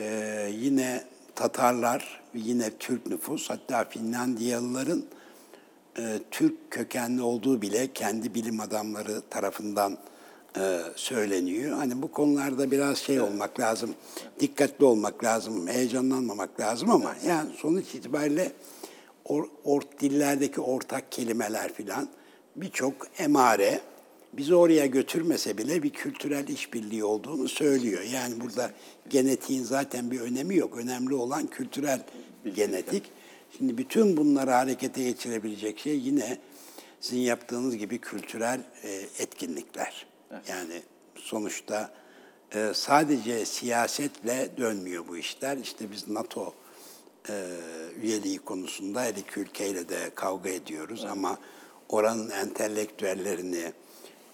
e, yine Tatarlar, yine Türk nüfus, hatta Finlandiyalıların e, Türk kökenli olduğu bile kendi bilim adamları tarafından e, söyleniyor. Hani bu konularda biraz şey olmak lazım, dikkatli olmak lazım, heyecanlanmamak lazım ama yani sonuç itibariyle or, ort dillerdeki ortak kelimeler filan birçok emare bizi oraya götürmese bile bir kültürel işbirliği olduğunu söylüyor. Yani burada genetiğin zaten bir önemi yok. Önemli olan kültürel genetik. Şimdi bütün bunları harekete geçirebilecek şey yine sizin yaptığınız gibi kültürel e, etkinlikler. Yani sonuçta e, sadece siyasetle dönmüyor bu işler. İşte biz NATO e, üyeliği konusunda her iki ülkeyle de kavga ediyoruz ama oranın entelektüellerini,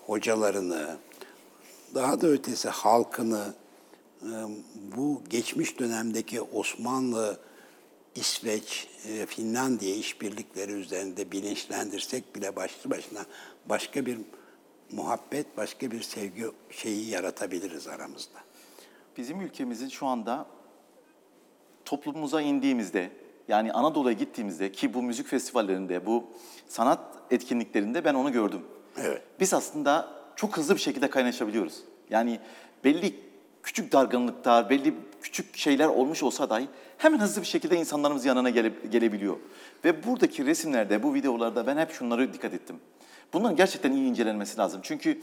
hocalarını, daha da ötesi halkını e, bu geçmiş dönemdeki Osmanlı, İsveç, e, Finlandiya işbirlikleri üzerinde bilinçlendirsek bile başlı başına başka bir muhabbet, başka bir sevgi şeyi yaratabiliriz aramızda. Bizim ülkemizin şu anda toplumumuza indiğimizde, yani Anadolu'ya gittiğimizde ki bu müzik festivallerinde, bu sanat etkinliklerinde ben onu gördüm. Evet. Biz aslında çok hızlı bir şekilde kaynaşabiliyoruz. Yani belli küçük dargınlıklar, belli küçük şeyler olmuş olsa dahi hemen hızlı bir şekilde insanlarımız yanına gele, gelebiliyor. Ve buradaki resimlerde, bu videolarda ben hep şunları dikkat ettim. Bunların gerçekten iyi incelenmesi lazım. Çünkü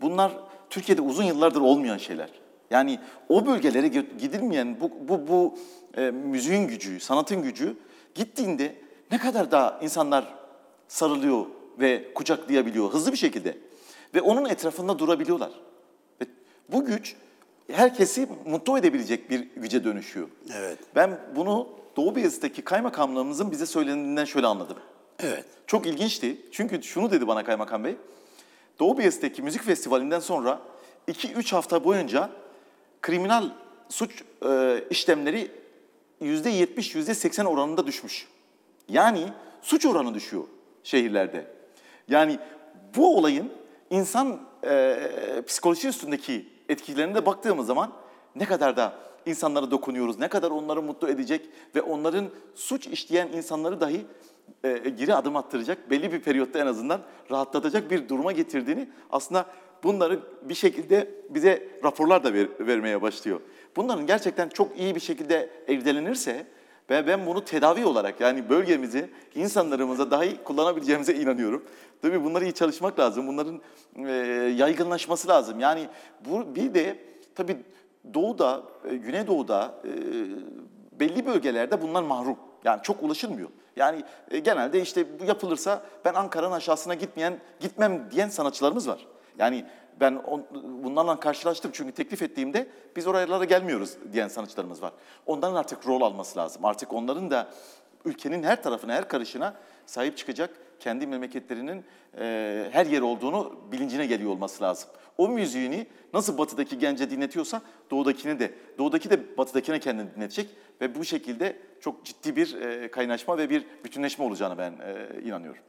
bunlar Türkiye'de uzun yıllardır olmayan şeyler. Yani o bölgelere gidilmeyen bu, bu, bu e, müziğin gücü, sanatın gücü gittiğinde ne kadar daha insanlar sarılıyor ve kucaklayabiliyor hızlı bir şekilde. Ve onun etrafında durabiliyorlar. Ve bu güç herkesi mutlu edebilecek bir güce dönüşüyor. Evet. Ben bunu Doğu Beyazıt'taki kaymakamlığımızın bize söylediğinden şöyle anladım. Evet. Çok ilginçti. Çünkü şunu dedi bana kaymakam bey. Doğu Beyazıt'taki müzik festivalinden sonra 2-3 hafta boyunca kriminal suç e, işlemleri %70, %80 oranında düşmüş. Yani suç oranı düşüyor şehirlerde. Yani bu olayın insan e, psikolojisi üstündeki etkilerine de baktığımız zaman ne kadar da insanlara dokunuyoruz, ne kadar onları mutlu edecek ve onların suç işleyen insanları dahi e, geri adım attıracak, belli bir periyotta en azından rahatlatacak bir duruma getirdiğini aslında bunları bir şekilde bize raporlar da ver- vermeye başlıyor. Bunların gerçekten çok iyi bir şekilde irdelenirse ve ben bunu tedavi olarak yani bölgemizi insanlarımıza dahi kullanabileceğimize inanıyorum. Tabii bunları iyi çalışmak lazım. Bunların e, yaygınlaşması lazım. Yani bu bir de tabii doğuda, e, güneydoğuda e, belli bölgelerde bunlar mahrum. Yani çok ulaşılmıyor. Yani e, genelde işte bu yapılırsa ben Ankara'nın aşağısına gitmeyen, gitmem diyen sanatçılarımız var. Yani ben on, bunlarla karşılaştım çünkü teklif ettiğimde biz oralara gelmiyoruz diyen sanatçılarımız var. Onların artık rol alması lazım. Artık onların da ülkenin her tarafına, her karışına sahip çıkacak kendi memleketlerinin e, her yer olduğunu bilincine geliyor olması lazım. O müziğini nasıl batıdaki gence dinletiyorsa doğudakini de, doğudaki de batıdakine kendini dinletecek ve bu şekilde çok ciddi bir e, kaynaşma ve bir bütünleşme olacağını ben e, inanıyorum.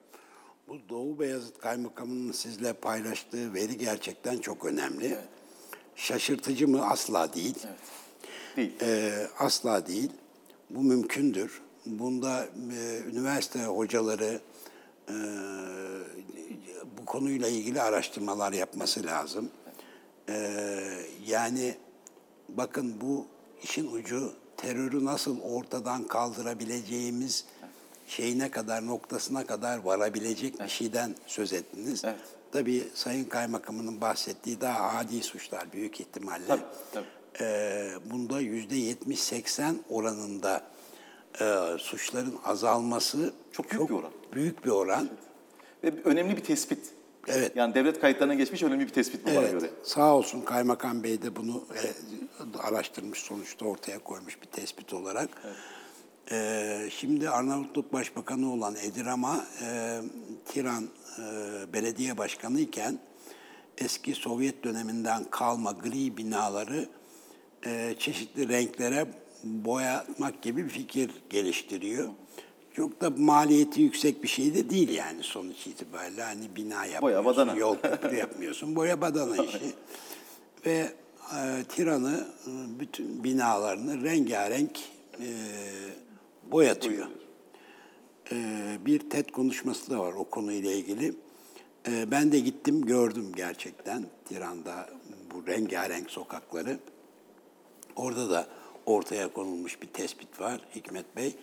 Bu Doğu Beyazıt Kaymakamı'nın sizle paylaştığı veri gerçekten çok önemli. Şaşırtıcı mı? Asla değil. Değil. Ee, asla değil. Bu mümkündür. Bunda e, üniversite hocaları e, bu konuyla ilgili araştırmalar yapması lazım. Ee, yani bakın bu işin ucu terörü nasıl ortadan kaldırabileceğimiz şeyine kadar, noktasına kadar varabilecek bir şeyden söz ettiniz. Evet. Tabii Sayın Kaymakamı'nın bahsettiği daha adi suçlar büyük ihtimalle. Tabii, tabii. Ee, bunda yüzde 70-80 oranında e, suçların azalması Çok büyük bir oran. Büyük bir oran. Ve önemli bir tespit. Evet. Yani devlet kayıtlarına geçmiş önemli bir tespit bu bana Evet, göre. sağ olsun Kaymakam Bey de bunu e, araştırmış sonuçta ortaya koymuş bir tespit olarak. E, şimdi Arnavutluk Başbakanı olan Edirama, e, Tiran e, Belediye Başkanı iken eski Sovyet döneminden kalma gri binaları e, çeşitli renklere boyatmak gibi bir fikir geliştiriyor. Çok da maliyeti yüksek bir şey de değil yani sonuç itibariyle. Hani bina yapmıyorsun, badana. yol köprü yapmıyorsun, boya badana işi. Ve e, Tiran'ı e, bütün binalarını rengarenk e, boyatıyor. E, bir TED konuşması da var o konuyla ilgili. E, ben de gittim gördüm gerçekten Tiran'da bu rengarenk sokakları. Orada da ortaya konulmuş bir tespit var Hikmet Bey.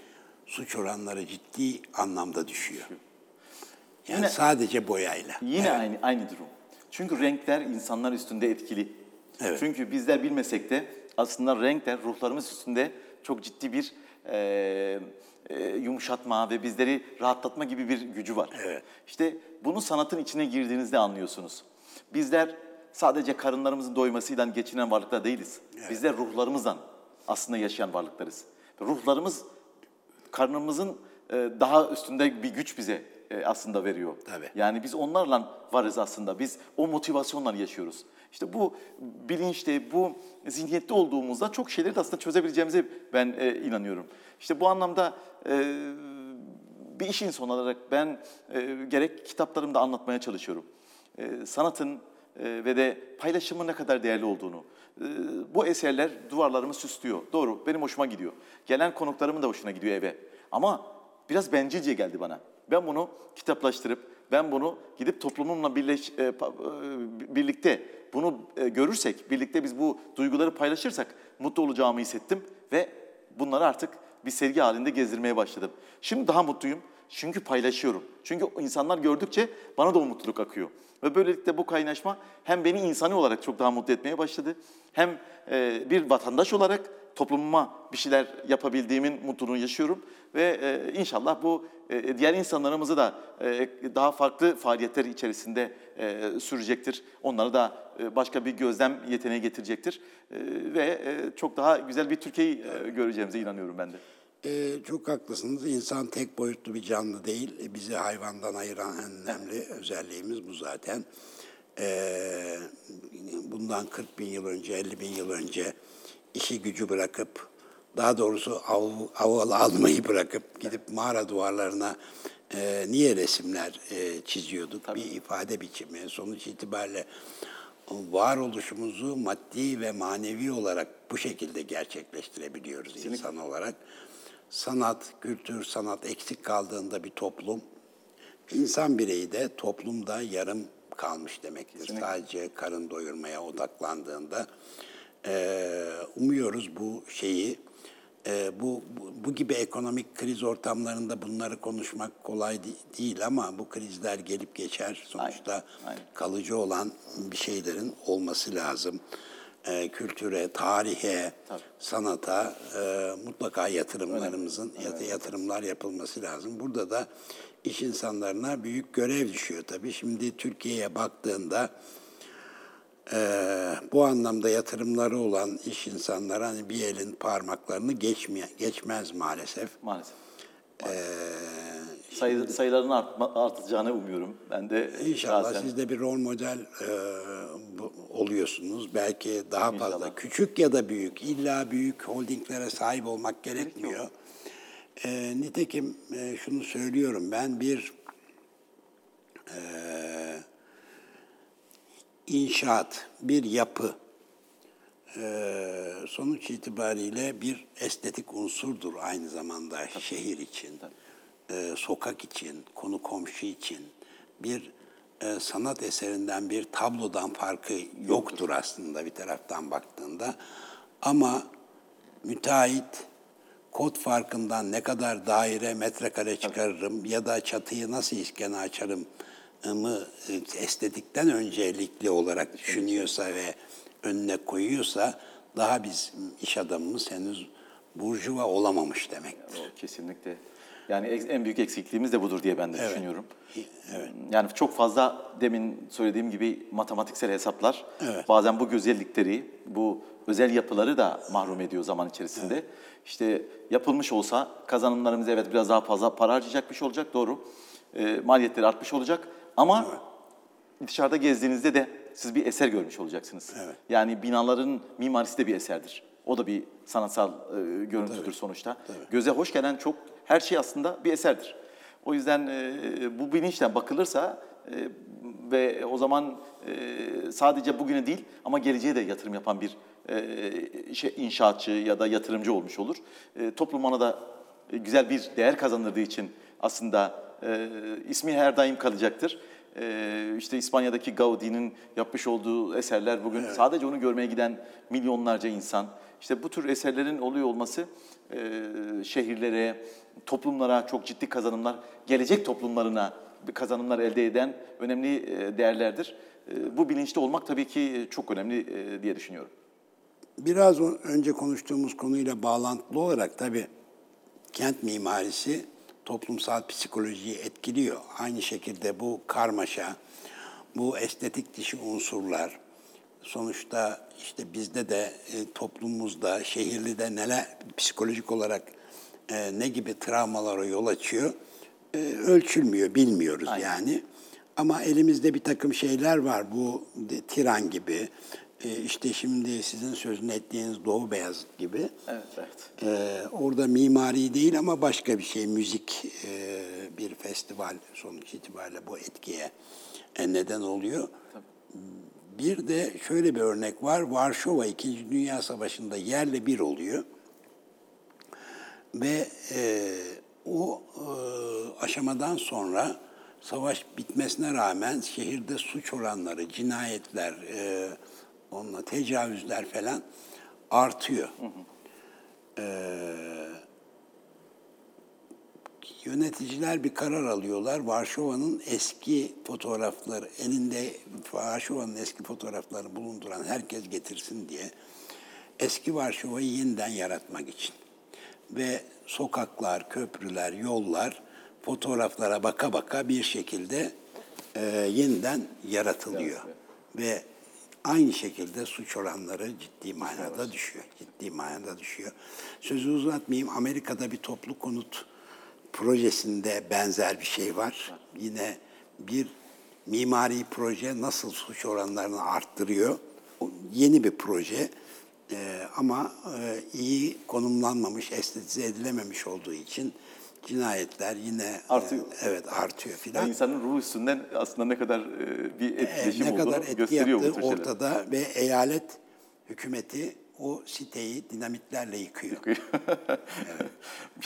Suç oranları ciddi anlamda düşüyor. Yani Yine- sadece boyayla. Yine aynı aynı durum. Çünkü renkler insanlar üstünde etkili. Evet. Çünkü bizler bilmesek de aslında renkler ruhlarımız üstünde çok ciddi bir e, e, yumuşatma ve bizleri rahatlatma gibi bir gücü var. Evet. İşte bunu sanatın içine girdiğinizde anlıyorsunuz. Bizler sadece karınlarımızın doymasıyla geçinen varlıklar değiliz. Bizler ruhlarımızdan aslında yaşayan varlıklarız. Ruhlarımız karnımızın e, daha üstünde bir güç bize e, aslında veriyor. Tabii. Yani biz onlarla varız aslında. Biz o motivasyonla yaşıyoruz. İşte bu bilinçte, bu zihniyette olduğumuzda çok şeyleri de aslında çözebileceğimize ben e, inanıyorum. İşte bu anlamda e, bir iş insanı olarak ben e, gerek kitaplarımda anlatmaya çalışıyorum. E, sanatın e, ve de paylaşımın ne kadar değerli olduğunu. E, bu eserler duvarlarımı süslüyor. Doğru, benim hoşuma gidiyor. Gelen konuklarımın da hoşuna gidiyor eve. Ama biraz bencilce geldi bana. Ben bunu kitaplaştırıp, ben bunu gidip toplumumla birleş, e, pa- e, birlikte bunu e, görürsek, birlikte biz bu duyguları paylaşırsak mutlu olacağımı hissettim ve bunları artık bir sergi halinde gezdirmeye başladım. Şimdi daha mutluyum çünkü paylaşıyorum. Çünkü insanlar gördükçe bana da o mutluluk akıyor. Ve böylelikle bu kaynaşma hem beni insani olarak çok daha mutlu etmeye başladı. Hem e, bir vatandaş olarak toplumuma bir şeyler yapabildiğimin mutluluğunu yaşıyorum. Ve e, inşallah bu e, diğer insanlarımızı da e, daha farklı faaliyetler içerisinde e, sürecektir. Onları da e, başka bir gözlem yeteneği getirecektir. E, ve e, çok daha güzel bir Türkiye'yi e, göreceğimize inanıyorum ben de. Ee, çok haklısınız. İnsan tek boyutlu bir canlı değil. E, Bizi hayvandan ayıran en önemli özelliğimiz bu zaten. Ee, bundan 40 bin yıl önce, 50 bin yıl önce işi gücü bırakıp, daha doğrusu av, av almayı bırakıp gidip mağara duvarlarına e, niye resimler e, çiziyorduk? Bir ifade biçimi. Sonuç itibariyle varoluşumuzu maddi ve manevi olarak bu şekilde gerçekleştirebiliyoruz insan olarak. Sanat, kültür, sanat eksik kaldığında bir toplum, insan bireyi de toplumda yarım kalmış demektir. Sadece karın doyurmaya odaklandığında. Ee, umuyoruz bu şeyi, e, bu, bu, bu gibi ekonomik kriz ortamlarında bunları konuşmak kolay de- değil ama bu krizler gelip geçer. Sonuçta aynen. kalıcı olan bir şeylerin olması lazım. Ee, kültüre, tarihe, Tabii. sanata e, mutlaka yatırımlarımızın yat- yatırımlar yapılması lazım. Burada da iş insanlarına büyük görev düşüyor tabii. Şimdi Türkiye'ye baktığında e, bu anlamda yatırımları olan iş insanları hani bir elin parmaklarını geçmeye, geçmez maalesef. Maalesef. Sayı, sayılarının artma, artacağını umuyorum. Ben de İnşallah şahsen- siz de bir rol model e, bu- oluyorsunuz. Belki daha fazla. İnşallah. Küçük ya da büyük. illa büyük holdinglere sahip olmak gerekmiyor. E, nitekim e, şunu söylüyorum. Ben bir e, inşaat, bir yapı. E, sonuç itibariyle bir estetik unsurdur aynı zamanda şehir için, e, sokak için, konu komşu için. Bir e, sanat eserinden bir tablodan farkı yoktur aslında bir taraftan baktığında. Ama müteahhit kod farkından ne kadar daire metrekare çıkarırım ya da çatıyı nasıl iskene açarım mı e, estetikten öncelikli olarak düşünüyorsa ve önüne koyuyorsa daha biz iş adamımız henüz burjuva olamamış demektir. O kesinlikle. Yani en büyük eksikliğimiz de budur diye ben de düşünüyorum. Yani çok fazla demin söylediğim gibi matematiksel hesaplar bazen bu güzellikleri, bu özel yapıları da mahrum ediyor zaman içerisinde. İşte yapılmış olsa kazanımlarımız evet biraz daha fazla para harcayacakmış olacak doğru. E, maliyetleri artmış olacak ama dışarıda gezdiğinizde de siz bir eser görmüş olacaksınız. Yani binaların mimarisi de bir eserdir. O da bir sanatsal e, görüntüdür sonuçta. Göze hoş gelen çok her şey aslında bir eserdir. O yüzden e, bu bilinçle bakılırsa e, ve o zaman e, sadece bugüne değil ama geleceğe de yatırım yapan bir e, şey, inşaatçı ya da yatırımcı olmuş olur. E, toplumuna da e, güzel bir değer kazandırdığı için aslında e, ismi her daim kalacaktır. E, işte İspanya'daki Gaudi'nin yapmış olduğu eserler bugün sadece onu görmeye giden milyonlarca insan. İşte bu tür eserlerin oluyor olması e, şehirlere, toplumlara çok ciddi kazanımlar, gelecek toplumlarına kazanımlar elde eden önemli e, değerlerdir. E, bu bilinçli olmak tabii ki çok önemli e, diye düşünüyorum. Biraz önce konuştuğumuz konuyla bağlantılı olarak tabii kent mimarisi toplumsal psikolojiyi etkiliyor. Aynı şekilde bu karmaşa, bu estetik dışı unsurlar, sonuçta işte bizde de e, toplumumuzda, şehirli neler psikolojik olarak e, ne gibi travmalara yol açıyor e, ölçülmüyor, bilmiyoruz yani. Ama elimizde bir takım şeyler var. Bu de- tiran gibi, e, işte şimdi sizin sözünü ettiğiniz Doğu Beyazıt gibi. Evet, evet. Ee, orada mimari değil ama başka bir şey, müzik e, bir festival sonuç itibariyle bu etkiye e, neden oluyor. Bir de şöyle bir örnek var, Varşova İkinci Dünya Savaşı'nda yerle bir oluyor. Ve e, o e, aşamadan sonra savaş bitmesine rağmen şehirde suç oranları, cinayetler, e, onunla tecavüzler falan artıyor. Ee, yöneticiler bir karar alıyorlar. Varşova'nın eski fotoğrafları, elinde Varşova'nın eski fotoğraflarını bulunduran herkes getirsin diye eski Varşova'yı yeniden yaratmak için. Ve sokaklar, köprüler, yollar fotoğraflara baka baka bir şekilde e, yeniden yaratılıyor. Ve aynı şekilde suç oranları ciddi manada düşüyor. Ciddi manada düşüyor. Sözü uzatmayayım. Amerika'da bir toplu konut projesinde benzer bir şey var. Yine bir mimari proje nasıl suç oranlarını arttırıyor. Yeni bir proje. Ee, ama e, iyi konumlanmamış, estetize edilememiş olduğu için cinayetler yine e, Artıyor. evet artıyor filan. Yani insanın ruhu üstünden aslında ne kadar e, bir Evet, etkileşim ne olduğunu kadar etki gösteriyor bu yaptığı şeyler. ortada ve eyalet hükümeti o siteyi dinamitlerle yıkıyor.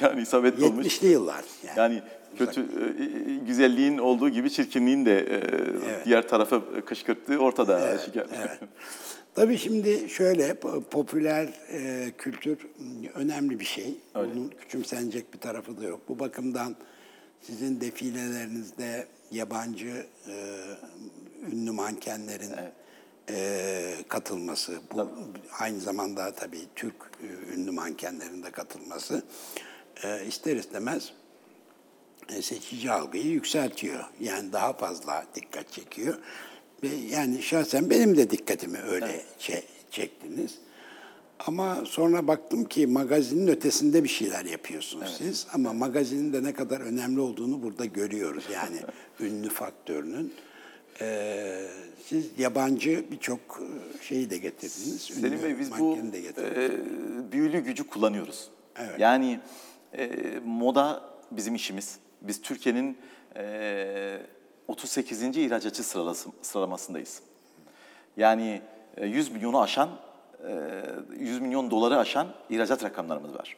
yani isabetli olmuş. 70'li yıllar yani. Yani kötü e, güzelliğin olduğu gibi çirkinliğin de e, diğer tarafı kışkırttığı ortada. şeker. Evet. Tabii şimdi şöyle po- popüler e, kültür önemli bir şey. Bunun küçümsenecek bir tarafı da yok. Bu bakımdan sizin defilelerinizde yabancı e, ünlü mankenlerin e, katılması, bu aynı zamanda tabii Türk e, ünlü mankenlerin de katılması e, ister istemez e, seçici algıyı yükseltiyor. Yani daha fazla dikkat çekiyor. Yani şahsen benim de dikkatimi öyle çe- çektiniz. Ama sonra baktım ki magazinin ötesinde bir şeyler yapıyorsunuz siz. Ama magazinin de ne kadar önemli olduğunu burada görüyoruz. Yani ünlü faktörünün. Ee, siz yabancı birçok e, şeyi de getirdiniz. Selim Bey biz bu de getirdiniz. e, büyülü gücü kullanıyoruz. Evet. Yani e, moda bizim işimiz. Biz Türkiye'nin e, 38. ihracatçı sıralası, sıralamasındayız. Yani e, 100 milyonu aşan, e, 100 milyon doları aşan ihracat rakamlarımız var.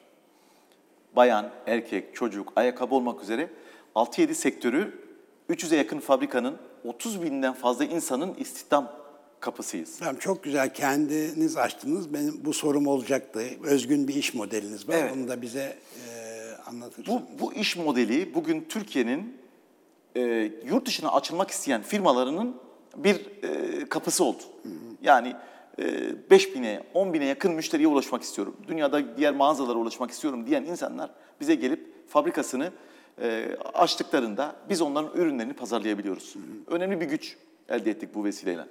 Bayan, erkek, çocuk, ayakkabı olmak üzere 6-7 sektörü 300'e yakın fabrikanın 30 binden fazla insanın istihdam kapısıyız. Tamam, çok güzel kendiniz açtınız. Benim bu sorum olacaktı. Özgün bir iş modeliniz var. Evet. Onu da bize e, anlatırsınız. Bu, bu iş modeli bugün Türkiye'nin e, yurt dışına açılmak isteyen firmalarının bir e, kapısı oldu. Yani e, 5 bine, 10 bine yakın müşteriye ulaşmak istiyorum. Dünyada diğer mağazalara ulaşmak istiyorum diyen insanlar bize gelip fabrikasını e, açtıklarında biz onların ürünlerini pazarlayabiliyoruz. Önemli bir güç elde ettik bu vesileyle.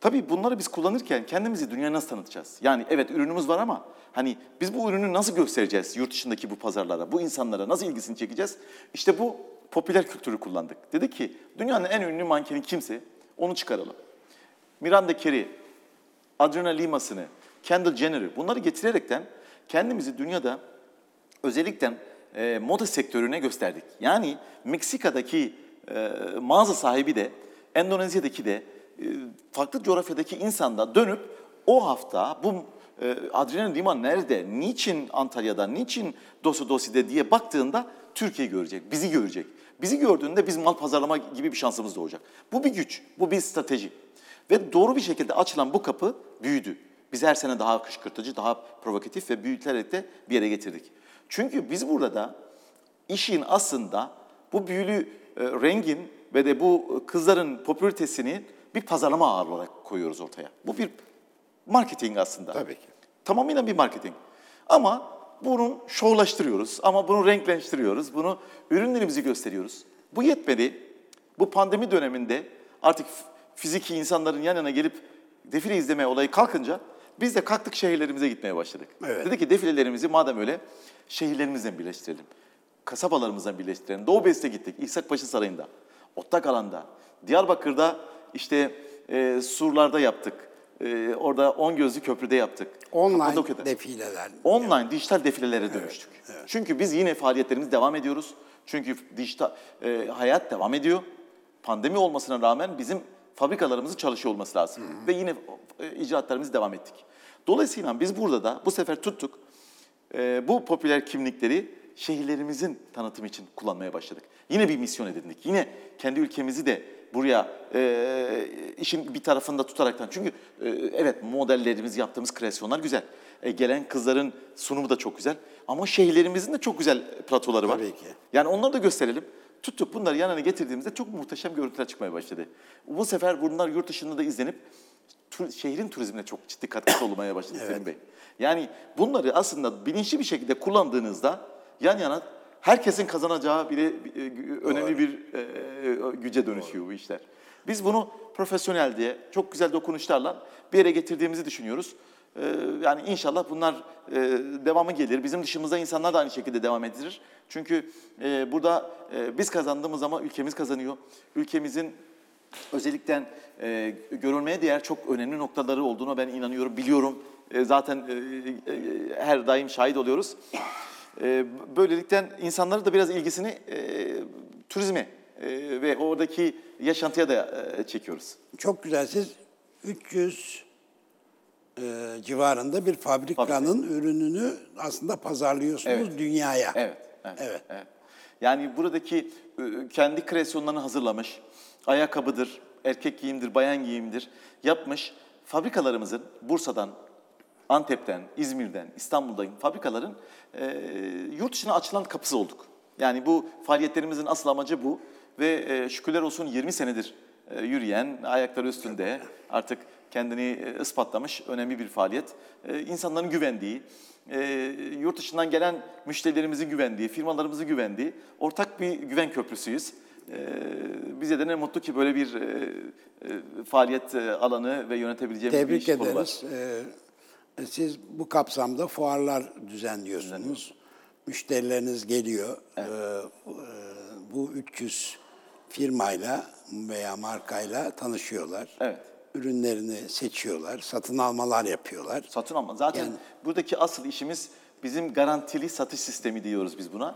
Tabii bunları biz kullanırken kendimizi dünyaya nasıl tanıtacağız? Yani evet ürünümüz var ama hani biz bu ürünü nasıl göstereceğiz yurt dışındaki bu pazarlara, bu insanlara nasıl ilgisini çekeceğiz? İşte bu popüler kültürü kullandık. Dedi ki dünyanın en ünlü mankeni kimse onu çıkaralım. Miranda Kerry, Adriana Limas'ını, Kendall Jenner'ı bunları getirerekten kendimizi dünyada özellikle e, moda sektörüne gösterdik. Yani Meksika'daki e, mağaza sahibi de, Endonezya'daki de, e, farklı coğrafyadaki insan da dönüp o hafta bu e, Adriana Lima nerede, niçin Antalya'da, niçin Dosu Dosi'de diye baktığında Türkiye görecek, bizi görecek. Bizi gördüğünde biz mal pazarlama gibi bir şansımız doğacak. Bu bir güç, bu bir strateji. Ve doğru bir şekilde açılan bu kapı büyüdü. Biz her sene daha kışkırtıcı, daha provokatif ve büyüterek de bir yere getirdik. Çünkü biz burada da işin aslında bu büyülü e, rengin ve de bu kızların popülaritesini bir pazarlama ağır olarak koyuyoruz ortaya. Bu bir marketing aslında. Tabii ki. Tamamıyla bir marketing. Ama bunu şovlaştırıyoruz, ama bunu renkleştiriyoruz, bunu ürünlerimizi gösteriyoruz. Bu yetmedi. Bu pandemi döneminde artık fiziki insanların yan yana gelip defile izleme olayı kalkınca biz de kalktık şehirlerimize gitmeye başladık. Evet. Dedik ki defilelerimizi madem öyle şehirlerimizden birleştirelim. Kasabalarımızdan birleştirelim. Doğu Bes'te gittik. İshakpaşa Sarayı'nda. Ottakala'nda. Diyarbakır'da işte e, Surlar'da yaptık. E, orada On Gözlü Köprü'de yaptık. Online Kapadokya'da. defileler. Online dijital defilelere dönüştük. Çünkü biz yine faaliyetlerimiz devam ediyoruz. Çünkü dijital e, hayat devam ediyor. Pandemi olmasına rağmen bizim fabrikalarımızın çalışıyor olması lazım. Ve yine e, icraatlarımız devam ettik. Dolayısıyla biz burada da bu sefer tuttuk. e, bu popüler kimlikleri şehirlerimizin tanıtımı için kullanmaya başladık. Yine bir misyon edindik. Yine kendi ülkemizi de buraya e, işin bir tarafında tutaraktan. Çünkü e, evet modellerimiz, yaptığımız kreasyonlar güzel. E, gelen kızların sunumu da çok güzel. Ama şehirlerimizin de çok güzel platoları var. Tabii ki. Yani onları da gösterelim. Tuttuk bunları yan yana getirdiğimizde çok muhteşem görüntüler çıkmaya başladı. Bu sefer bunlar yurt dışında da izlenip tur- şehrin turizmine çok ciddi katkısı olmaya başladı Selim Bey. Yani bunları aslında bilinçli bir şekilde kullandığınızda yan yana herkesin kazanacağı bile e, önemli bir e, güce dönüşüyor bu işler. Biz bunu profesyonel diye çok güzel dokunuşlarla bir yere getirdiğimizi düşünüyoruz. E, Yani inşallah bunlar e, devamı gelir. Bizim dışımızda insanlar da aynı şekilde devam edilir. Çünkü e, burada e, biz kazandığımız ama ülkemiz kazanıyor. Ülkemizin özellikle e, görülmeye değer çok önemli noktaları olduğuna ben inanıyorum, biliyorum. E, zaten e, e, her daim şahit oluyoruz. E, böylelikle insanların da biraz ilgisini e, turizme e, ve oradaki yaşantıya da e, çekiyoruz. Çok güzel. Siz 300 e, civarında bir fabrikanın ürününü aslında pazarlıyorsunuz Evet. dünyaya. Evet, evet, Evet. evet. Yani buradaki kendi kreasyonlarını hazırlamış, ayakkabıdır, erkek giyimdir, bayan giyimdir yapmış fabrikalarımızın Bursa'dan, Antep'ten, İzmir'den, İstanbul'dan fabrikaların e, yurt dışına açılan kapısı olduk. Yani bu faaliyetlerimizin asıl amacı bu ve e, şükürler olsun 20 senedir e, yürüyen, ayakları üstünde artık kendini ispatlamış önemli bir faaliyet. E, insanların güvendiği, e, yurt dışından gelen müşterilerimizin güvendiği, firmalarımızın güvendiği ortak bir güven köprüsüyüz. E, bize de ne mutlu ki böyle bir e, e, faaliyet e, alanı ve yönetebileceğimiz bir Tebrik iş kolu var. ederiz. Ee, E, Siz bu kapsamda fuarlar düzenliyorsunuz. Müşterileriniz geliyor. Ee, e, bu 300 firmayla veya markayla tanışıyorlar. Evet. Ürünlerini seçiyorlar, satın almalar yapıyorlar. Satın alma. Zaten Yani- buradaki asıl işimiz bizim garantili satış sistemi diyoruz biz buna.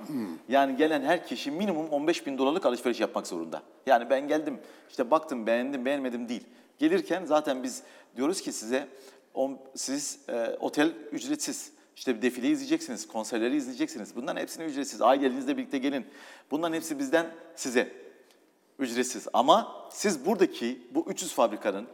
Yani gelen her kişi minimum 15 bin dolarlık alışveriş yapmak zorunda. Yani ben geldim işte baktım beğendim beğenmedim değil. Gelirken zaten biz diyoruz ki size on- siz e, otel ücretsiz. İşte bir defile izleyeceksiniz, konserleri izleyeceksiniz. Bunların hepsini ücretsiz. Ailenizle birlikte gelin. Bunların hepsi bizden size ücretsiz. Ama siz buradaki bu 300 fabrikanın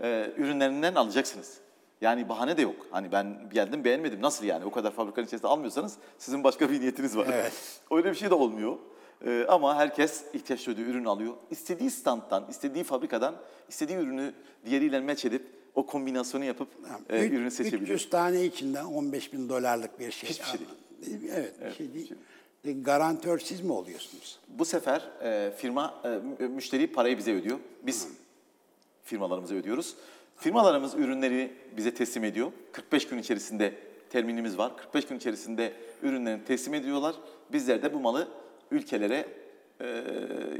e, ürünlerinden alacaksınız. Yani bahane de yok. Hani ben geldim beğenmedim. Nasıl yani? O kadar fabrikanın içerisinde almıyorsanız sizin başka bir niyetiniz var. Evet. Öyle bir şey de olmuyor. E, ama herkes ihtiyaç duyduğu ürünü alıyor. İstediği standtan, istediği fabrikadan, istediği ürünü diğeriyle match edip o kombinasyonu yapıp e, Üç- ürünü seçebiliyor. 300 tane içinden 15 bin dolarlık bir şey. Hiçbir şey değil. Evet, bir şey değil. E, Garantör siz mi oluyorsunuz? Bu sefer e, firma, e, mü- müşteri parayı bize ödüyor. Biz firmalarımıza ödüyoruz. Firmalarımız ürünleri bize teslim ediyor. 45 gün içerisinde terminimiz var. 45 gün içerisinde ürünlerini teslim ediyorlar. Bizler de bu malı ülkelere e,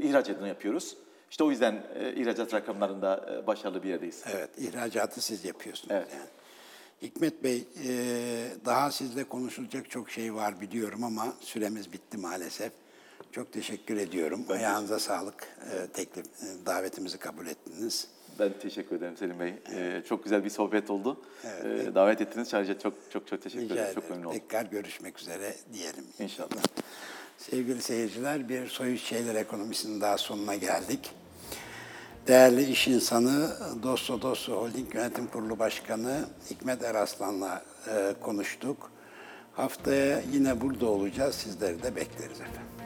ihracatını yapıyoruz. İşte o yüzden e, ihracat rakamlarında e, başarılı bir yerdeyiz. Evet, ihracatı siz yapıyorsunuz Evet. yani. Hikmet Bey, e, daha sizle konuşulacak çok şey var biliyorum ama süremiz bitti maalesef. Çok teşekkür ediyorum. Ayağınıza sağlık. E, teklif, e, davetimizi kabul ettiniz. Ben teşekkür ederim Selim Bey. E, çok güzel bir sohbet oldu. E, davet ettiniz. Ayrıca çok çok çok teşekkür Rica ederim. ederim. Çok memnun oldum. Tekrar görüşmek üzere diyelim. İnşallah. Sevgili seyirciler, bir Soyut Şeyler Ekonomisi'nin daha sonuna geldik. Değerli iş insanı, Dosto Dosto Holding Yönetim Kurulu Başkanı Hikmet Eraslan'la e, konuştuk. Haftaya yine burada olacağız. Sizleri de bekleriz efendim.